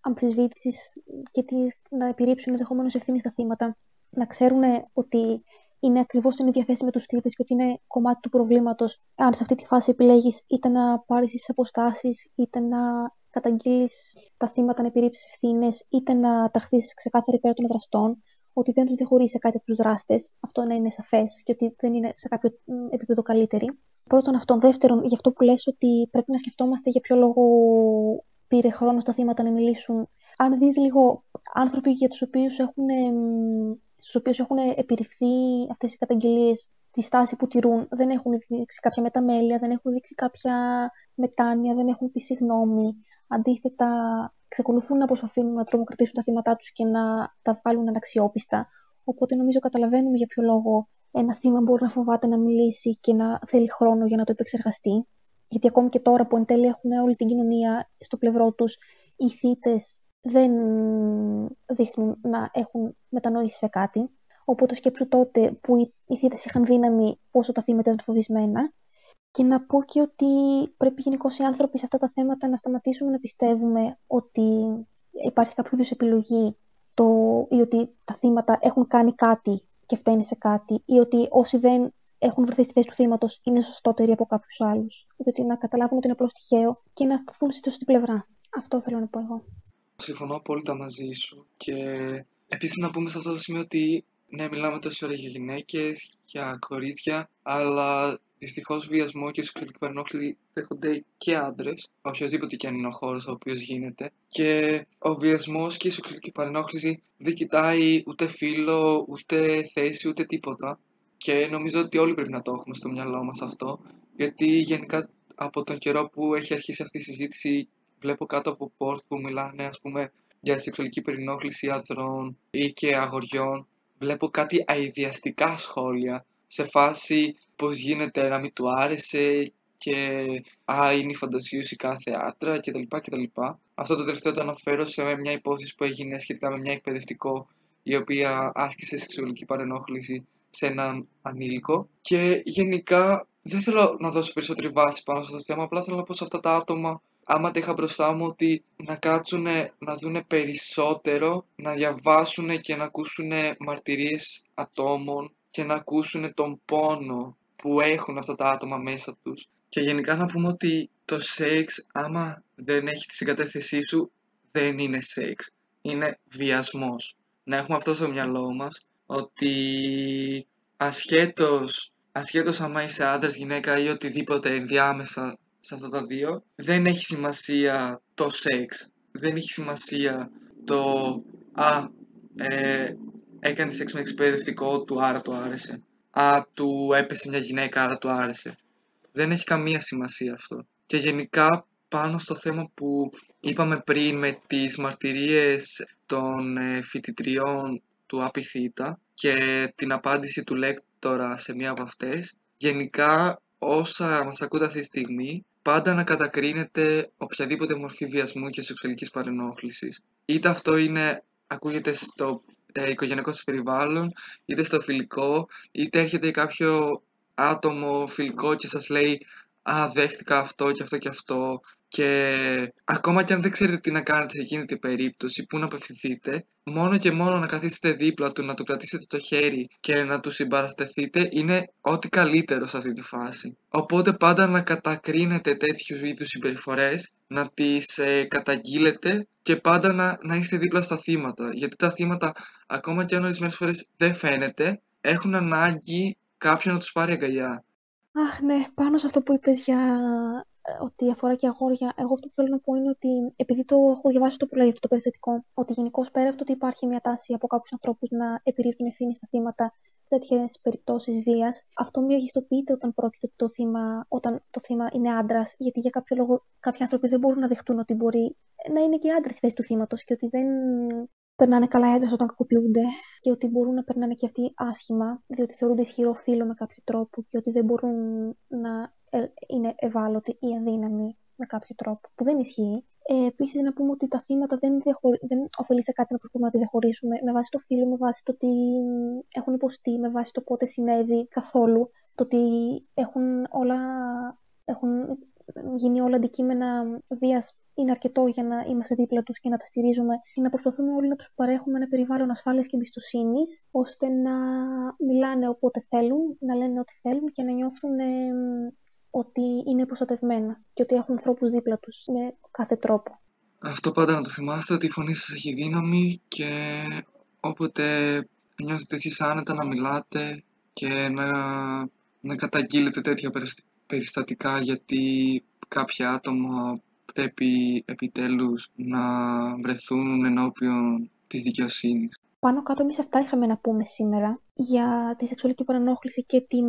αμφισβήτησης και τη, να επιρρύψουν ενδεχομένω ευθύνη στα θύματα, να ξέρουν ότι είναι ακριβώς στην ίδια θέση με τους θύτες και ότι είναι κομμάτι του προβλήματος, αν σε αυτή τη φάση επιλέγεις είτε να πάρεις τις αποστάσεις, είτε να καταγγείλεις τα θύματα, να επιρρύψεις ευθύνες, είτε να ταχθείς ξεκάθαρα υπέρ των δραστών, ότι δεν τους διαχωρίζει σε κάτι από τους δράστες, αυτό να είναι σαφές και ότι δεν είναι σε κάποιο επίπεδο καλύτερη. Πρώτον αυτόν. Δεύτερον, γι' αυτό που λες ότι πρέπει να σκεφτόμαστε για ποιο λόγο πήρε χρόνο στα θύματα να μιλήσουν. Αν δεις λίγο άνθρωποι για τους οποίους έχουν, εμ, στους οποίους έχουν επιρριφθεί αυτές οι καταγγελίες τη στάση που τηρούν, δεν έχουν δείξει κάποια μεταμέλεια, δεν έχουν δείξει κάποια μετάνοια, δεν έχουν πει συγγνώμη. Αντίθετα, εξακολουθούν να προσπαθούν να τρομοκρατήσουν τα θύματα τους και να τα βγάλουν αναξιόπιστα. Οπότε νομίζω καταλαβαίνουμε για ποιο λόγο ένα θύμα μπορεί να φοβάται να μιλήσει και να θέλει χρόνο για να το επεξεργαστεί. Γιατί ακόμη και τώρα που εν τέλει έχουν όλη την κοινωνία στο πλευρό τους, οι θύτες δεν δείχνουν να έχουν μετανόηση σε κάτι. Οπότε σκέψου τότε που οι, οι θύτες είχαν δύναμη πόσο τα θύματα ήταν φοβισμένα. Και να πω και ότι πρέπει γενικώ οι άνθρωποι σε αυτά τα θέματα να σταματήσουμε να πιστεύουμε ότι υπάρχει κάποιο είδους επιλογή το, ή ότι τα θύματα έχουν κάνει κάτι και φταίνει σε κάτι ή ότι όσοι δεν έχουν βρεθεί στη θέση του θύματος είναι σωστότεροι από κάποιους άλλους. Ότι να καταλάβουν ότι είναι απλώς τυχαίο και να σταθούν στη σωστή πλευρά. Αυτό θέλω να πω εγώ. Συμφωνώ απόλυτα μαζί σου και επίσης να πούμε σε αυτό το σημείο ότι ναι, μιλάμε τόση ώρα για γυναίκες, για κορίτσια, αλλά δυστυχώς βιασμό και σεξουαλική παρενόχληση δέχονται και άντρες, οποιοδήποτε και αν είναι ο χώρος ο οποίος γίνεται. Και ο βιασμός και η σεξουαλική παρενόχληση δεν κοιτάει ούτε φίλο, ούτε θέση, ούτε τίποτα. Και νομίζω ότι όλοι πρέπει να το έχουμε στο μυαλό μας αυτό, γιατί γενικά από τον καιρό που έχει αρχίσει αυτή η συζήτηση βλέπω κάτω από post που μιλάνε ας πούμε για σεξουαλική περινόχληση ανδρών ή και αγοριών. Βλέπω κάτι αειδιαστικά σχόλια σε φάση πώς γίνεται να μην του άρεσε και α, είναι η φαντασίωση κάθε άντρα κτλ. κτλ. Αυτό το τελευταίο το αναφέρω σε μια υπόθεση που έγινε σχετικά με μια εκπαιδευτικό η οποία άσκησε σεξουαλική παρενόχληση σε έναν ανήλικο και γενικά δεν θέλω να δώσω περισσότερη βάση πάνω σε αυτό το θέμα, απλά θέλω να πω σε αυτά τα άτομα άμα τα είχα μπροστά μου ότι να κάτσουν να δούνε περισσότερο, να διαβάσουν και να ακούσουν μαρτυρίες ατόμων και να ακούσουν τον πόνο που έχουν αυτά τα άτομα μέσα τους. Και γενικά να πούμε ότι το σεξ άμα δεν έχει τη συγκατεύθυνσή σου δεν είναι σεξ, είναι βιασμός. Να έχουμε αυτό στο μυαλό μας ότι ασχέτως, ασχέτως άμα είσαι άντρας, γυναίκα ή οτιδήποτε ενδιάμεσα σε αυτά τα δύο, δεν έχει σημασία το σεξ. Δεν έχει σημασία το «Α, ε, έκανε σεξ με εκπαιδευτικό του, άρα του άρεσε». «Α, του έπεσε μια γυναίκα, άρα του άρεσε». Δεν έχει καμία σημασία αυτό. Και γενικά πάνω στο θέμα που είπαμε πριν με τις μαρτυρίες των ε, φοιτητριών του Απιθύτα και την απάντηση του λέκτορα σε μία από αυτές, γενικά όσα μας ακούτε αυτή τη στιγμή πάντα να κατακρίνετε οποιαδήποτε μορφή βιασμού και σεξουαλικής παρενόχλησης. Είτε αυτό είναι, ακούγεται στο ε, οικογενειακό σας περιβάλλον, είτε στο φιλικό, είτε έρχεται κάποιο άτομο φιλικό και σας λέει «Α, δέχτηκα αυτό και αυτό και αυτό» και ακόμα και αν δεν ξέρετε τι να κάνετε σε εκείνη την περίπτωση, πού να απευθυνθείτε, μόνο και μόνο να καθίσετε δίπλα του, να του κρατήσετε το χέρι και να του συμπαραστεθείτε είναι ό,τι καλύτερο σε αυτή τη φάση. Οπότε πάντα να κατακρίνετε τέτοιου είδους συμπεριφορές, να τις ε, καταγγείλετε και πάντα να, να είστε δίπλα στα θύματα. Γιατί τα θύματα, ακόμα και αν ορισμένες φορές δεν φαίνεται, έχουν ανάγκη κάποιον να τους πάρει αγκαλιά. Αχ, ναι, πάνω σε αυτό που είπες για ε, ότι αφορά και αγόρια, εγώ αυτό που θέλω να πω είναι ότι επειδή το έχω διαβάσει το πολύ αυτό το περιστατικό, ότι γενικώς πέρα από το ότι υπάρχει μια τάση από κάποιους ανθρώπους να επιρρύπτουν ευθύνη στα θύματα σε τέτοιες περιπτώσεις βίας, αυτό μεγιστοποιείται όταν πρόκειται το θύμα, όταν το θύμα είναι άντρας, γιατί για κάποιο λόγο κάποιοι άνθρωποι δεν μπορούν να δεχτούν ότι μπορεί να είναι και άντρα στη θέση του θύματος και ότι δεν περνάνε καλά έντρε όταν κακοποιούνται και ότι μπορούν να περνάνε και αυτοί άσχημα, διότι θεωρούνται ισχυρό φίλο με κάποιο τρόπο και ότι δεν μπορούν να ε, είναι ευάλωτοι ή αδύναμοι με κάποιο τρόπο, που δεν ισχύει. Ε, Επίσης, να πούμε ότι τα θύματα δεν, διαχωρι... δεν ωφελεί σε κάτι να προσπαθούμε να τη διαχωρίσουμε με βάση το φίλο, με βάση το τι έχουν υποστεί, με βάση το πότε συνέβη καθόλου. Το ότι έχουν όλα έχουν γίνει όλα αντικείμενα βίας είναι αρκετό για να είμαστε δίπλα τους και να τα στηρίζουμε και να προσπαθούμε όλοι να τους παρέχουμε ένα περιβάλλον ασφάλειας και εμπιστοσύνης, ώστε να μιλάνε όποτε θέλουν, να λένε ό,τι θέλουν και να νιώθουν ε, ότι είναι προστατευμένα και ότι έχουν ανθρώπους δίπλα τους με κάθε τρόπο. Αυτό πάντα να το θυμάστε ότι η φωνή σας έχει δύναμη και όποτε νιώθετε εσείς άνετα να μιλάτε και να, να καταγγείλετε τέτοια περιστατικά γιατί κάποια άτομα πρέπει επιτέλους να βρεθούν ενώπιον της δικαιοσύνης. Πάνω κάτω εμείς αυτά είχαμε να πούμε σήμερα για τη σεξουαλική παρανόχληση και την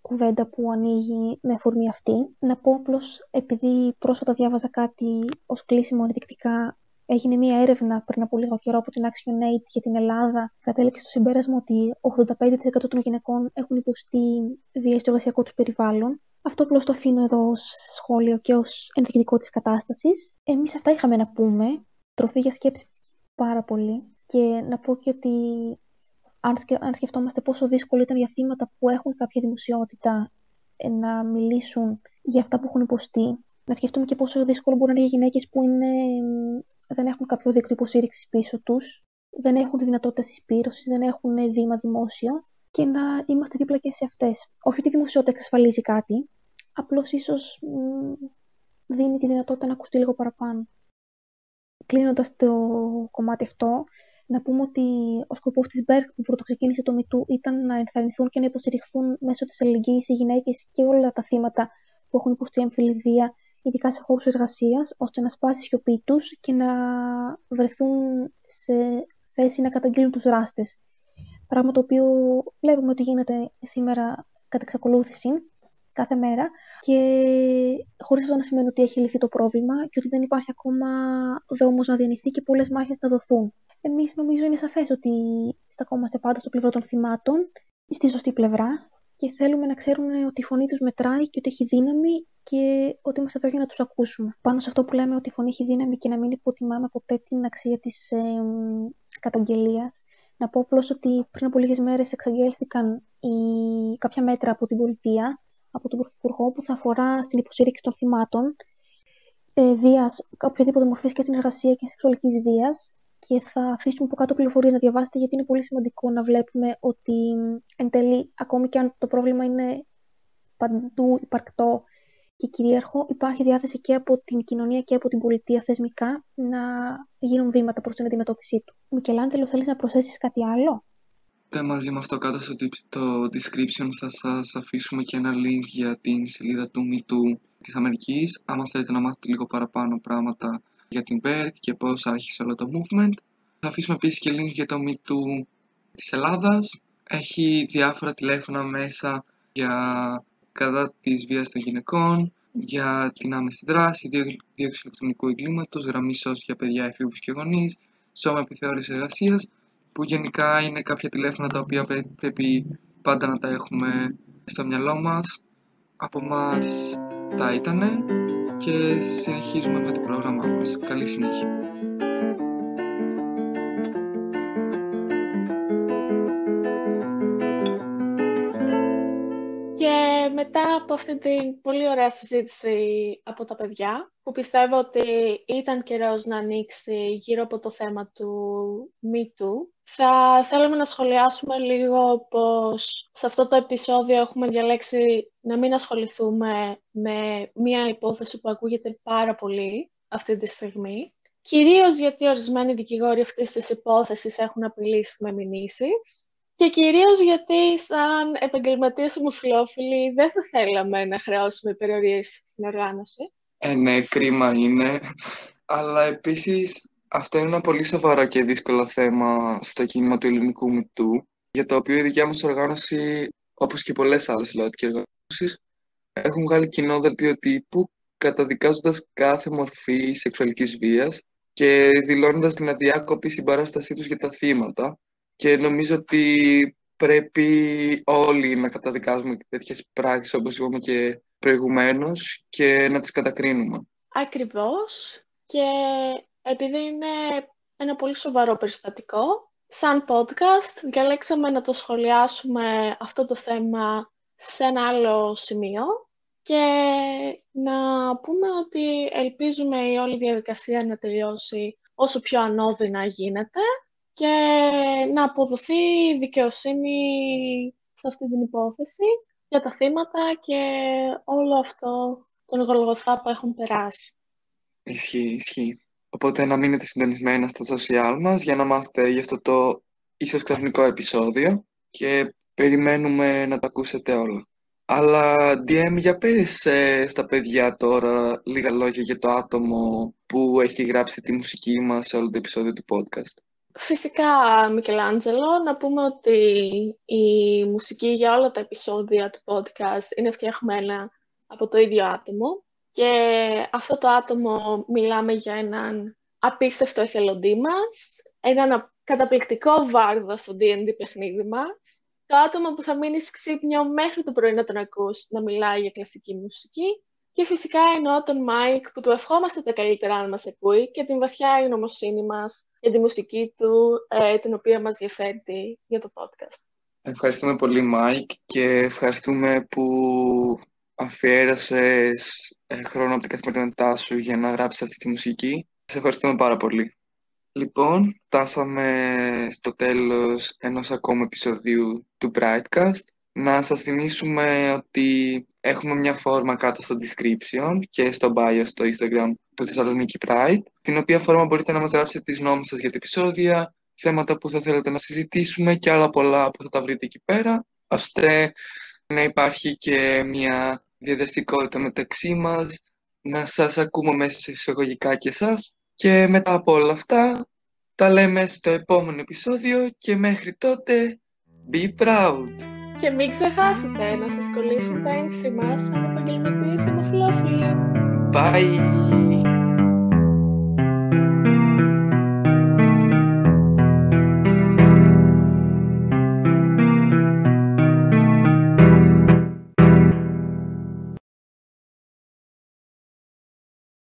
κουβέντα που ανοίγει με αφορμή αυτή. Να πω απλώς επειδή πρόσφατα διάβαζα κάτι ως κλείσιμο ενδεικτικά Έγινε μία έρευνα πριν από λίγο καιρό από την ActionAid για την Ελλάδα. Κατέληξε στο συμπέρασμα ότι 85% των γυναικών έχουν υποστεί βία στο εργασιακό τους περιβάλλον. Αυτό απλώς το αφήνω εδώ ως σχόλιο και ως ενδεικτικό της κατάστασης. Εμείς αυτά είχαμε να πούμε. Τροφή για σκέψη πάρα πολύ. Και να πω και ότι αν σκεφτόμαστε πόσο δύσκολο ήταν για θύματα που έχουν κάποια δημοσιότητα ε, να μιλήσουν για αυτά που έχουν υποστεί, να σκεφτούμε και πόσο δύσκολο μπορεί να είναι για γυναίκες που είναι, δεν έχουν κάποιο δίκτυο υποστήριξης πίσω τους, δεν έχουν τη δυνατότητα συσπήρωσης, δεν έχουν βήμα δημόσιο και να είμαστε δίπλα και σε αυτές. Όχι ότι η δημοσιότητα εξασφαλίζει κάτι, απλώς ίσως δίνει τη δυνατότητα να ακουστεί λίγο παραπάνω. Κλείνοντας το κομμάτι αυτό, να πούμε ότι ο σκοπός της Μπέρκ που πρωτοξεκίνησε το Μητού ήταν να ενθαρρυνθούν και να υποστηριχθούν μέσω της αλληλεγγύης οι γυναίκες και όλα τα θύματα που έχουν υποστεί έμφυλη βία, ειδικά σε χώρους εργασίας, ώστε να σπάσει η σιωπή τους και να βρεθούν σε θέση να καταγγείλουν τους δράστες. Πράγμα το οποίο βλέπουμε ότι γίνεται σήμερα κατά εξακολούθηση κάθε μέρα και χωρίς αυτό να σημαίνει ότι έχει λυθεί το πρόβλημα και ότι δεν υπάρχει ακόμα δρόμος να διανυθεί και πολλές μάχες να δοθούν. Εμείς νομίζω είναι σαφές ότι στακόμαστε πάντα στο πλευρό των θυμάτων, στη σωστή πλευρά και θέλουμε να ξέρουν ότι η φωνή τους μετράει και ότι έχει δύναμη και ότι είμαστε εδώ για να τους ακούσουμε. Πάνω σε αυτό που λέμε ότι η φωνή έχει δύναμη και να μην υποτιμάμε ποτέ την αξία της ε, καταγγελίας, να πω απλώς ότι πριν από λίγες μέρες εξαγγέλθηκαν οι... κάποια μέτρα από την πολιτεία από τον Πρωθυπουργό που θα αφορά στην υποστήριξη των θυμάτων ε, βίας, οποιαδήποτε μορφή και συνεργασία και σεξουαλικής βίας. Και θα αφήσουμε από κάτω πληροφορίες να διαβάσετε, γιατί είναι πολύ σημαντικό να βλέπουμε ότι εν τέλει, ακόμη και αν το πρόβλημα είναι παντού υπαρκτό και κυρίαρχο, υπάρχει διάθεση και από την κοινωνία και από την πολιτεία θεσμικά να γίνουν βήματα προς την αντιμετώπιση του. Μικελάντζελο, θέλεις να προσθέσεις κάτι άλλο; Μαζί με αυτό κάτω στο το description θα σας αφήσουμε και ένα link για την σελίδα του MeToo της Αμερικής άμα θέλετε να μάθετε λίγο παραπάνω πράγματα για την BERT και πώς άρχισε όλο το movement. Θα αφήσουμε επίσης και link για το MeToo της Ελλάδας. Έχει διάφορα τηλέφωνα μέσα για κατά της βίας των γυναικών, για την άμεση δράση, δίωξη ηλεκτρονικού εγκλήματος, γραμμής σώση για παιδιά, εφήβους και γονείς, σώμα επιθεώρησης εργασίας που γενικά είναι κάποια τηλέφωνα τα οποία πρέπει πάντα να τα έχουμε στο μυαλό μας. Από μας τα ήτανε και συνεχίζουμε με το πρόγραμμά μας. Καλή συνέχεια. μετά από αυτή την πολύ ωραία συζήτηση από τα παιδιά, που πιστεύω ότι ήταν καιρός να ανοίξει γύρω από το θέμα του Me Too, θα θέλαμε να σχολιάσουμε λίγο πως σε αυτό το επεισόδιο έχουμε διαλέξει να μην ασχοληθούμε με μια υπόθεση που ακούγεται πάρα πολύ αυτή τη στιγμή. Κυρίως γιατί ορισμένοι δικηγόροι αυτής της υπόθεσης έχουν απειλήσει με μηνύσεις και κυρίως γιατί σαν επαγγελματίες ομοφυλόφιλοι δεν θα θέλαμε να χρεώσουμε περιορίες στην οργάνωση. Ε, ναι, κρίμα είναι. Αλλά επίσης αυτό είναι ένα πολύ σοβαρό και δύσκολο θέμα στο κίνημα του ελληνικού μητού, για το οποίο η δικιά μας οργάνωση, όπως και πολλές άλλες λαοτικές οργανώσεις, έχουν βγάλει κοινό δελτίο τύπου καταδικάζοντας κάθε μορφή σεξουαλικής βίας και δηλώνοντας την αδιάκοπη συμπαράστασή τους για τα θύματα, και νομίζω ότι πρέπει όλοι να καταδικάζουμε τέτοιες πράξεις όπως είπαμε και προηγουμένως και να τις κατακρίνουμε. Ακριβώς και επειδή είναι ένα πολύ σοβαρό περιστατικό, σαν podcast διαλέξαμε να το σχολιάσουμε αυτό το θέμα σε ένα άλλο σημείο και να πούμε ότι ελπίζουμε η όλη διαδικασία να τελειώσει όσο πιο ανώδυνα γίνεται και να αποδοθεί δικαιοσύνη σε αυτή την υπόθεση για τα θύματα και όλο αυτό τον γολγοθά που έχουν περάσει. Ισχύει, ισχύει. Οπότε να μείνετε συντονισμένα στο social μας για να μάθετε για αυτό το ίσως ξαφνικό επεισόδιο και περιμένουμε να τα ακούσετε όλα. Αλλά DM για πες ε, στα παιδιά τώρα λίγα λόγια για το άτομο που έχει γράψει τη μουσική μας σε όλο το επεισόδιο του podcast. Φυσικά, Μικελάντζελο, να πούμε ότι η μουσική για όλα τα επεισόδια του podcast είναι φτιαγμένα από το ίδιο άτομο και αυτό το άτομο μιλάμε για έναν απίστευτο εθελοντή μας, έναν καταπληκτικό βάρδο στο D&D παιχνίδι μας, το άτομο που θα μείνει ξύπνιο μέχρι το πρωί να τον ακούς να μιλάει για κλασική μουσική και φυσικά εννοώ τον Μάικ που του ευχόμαστε τα καλύτερα αν μας ακούει και την βαθιά ευγνωμοσύνη μας για τη μουσική του, ε, την οποία μας προσφέρει για το podcast. Ευχαριστούμε πολύ Μάικ και ευχαριστούμε που αφιέρωσες ε, χρόνο από την καθημερινότητά σου για να γράψεις αυτή τη μουσική. Σε ευχαριστούμε πάρα πολύ. Λοιπόν, φτάσαμε στο τέλος ενός ακόμα επεισοδίου του Pridecast. Να σας θυμίσουμε ότι έχουμε μια φόρμα κάτω στο description και στο bio στο Instagram του Θεσσαλονίκη Pride, την οποία φόρμα μπορείτε να μας γράψετε τις γνώμες σας για τα επεισόδια, θέματα που θα θέλετε να συζητήσουμε και άλλα πολλά που θα τα βρείτε εκεί πέρα, ώστε να υπάρχει και μια διαδραστικότητα μεταξύ μας, να σας ακούμε μέσα σε εισαγωγικά και εσάς και μετά από όλα αυτά τα λέμε στο επόμενο επεισόδιο και μέχρι τότε be proud! Και μην ξεχάσετε να σας κολλήσουν τα ένσημα σαν επαγγελματίες ομοφυλόφιλοι. Bye!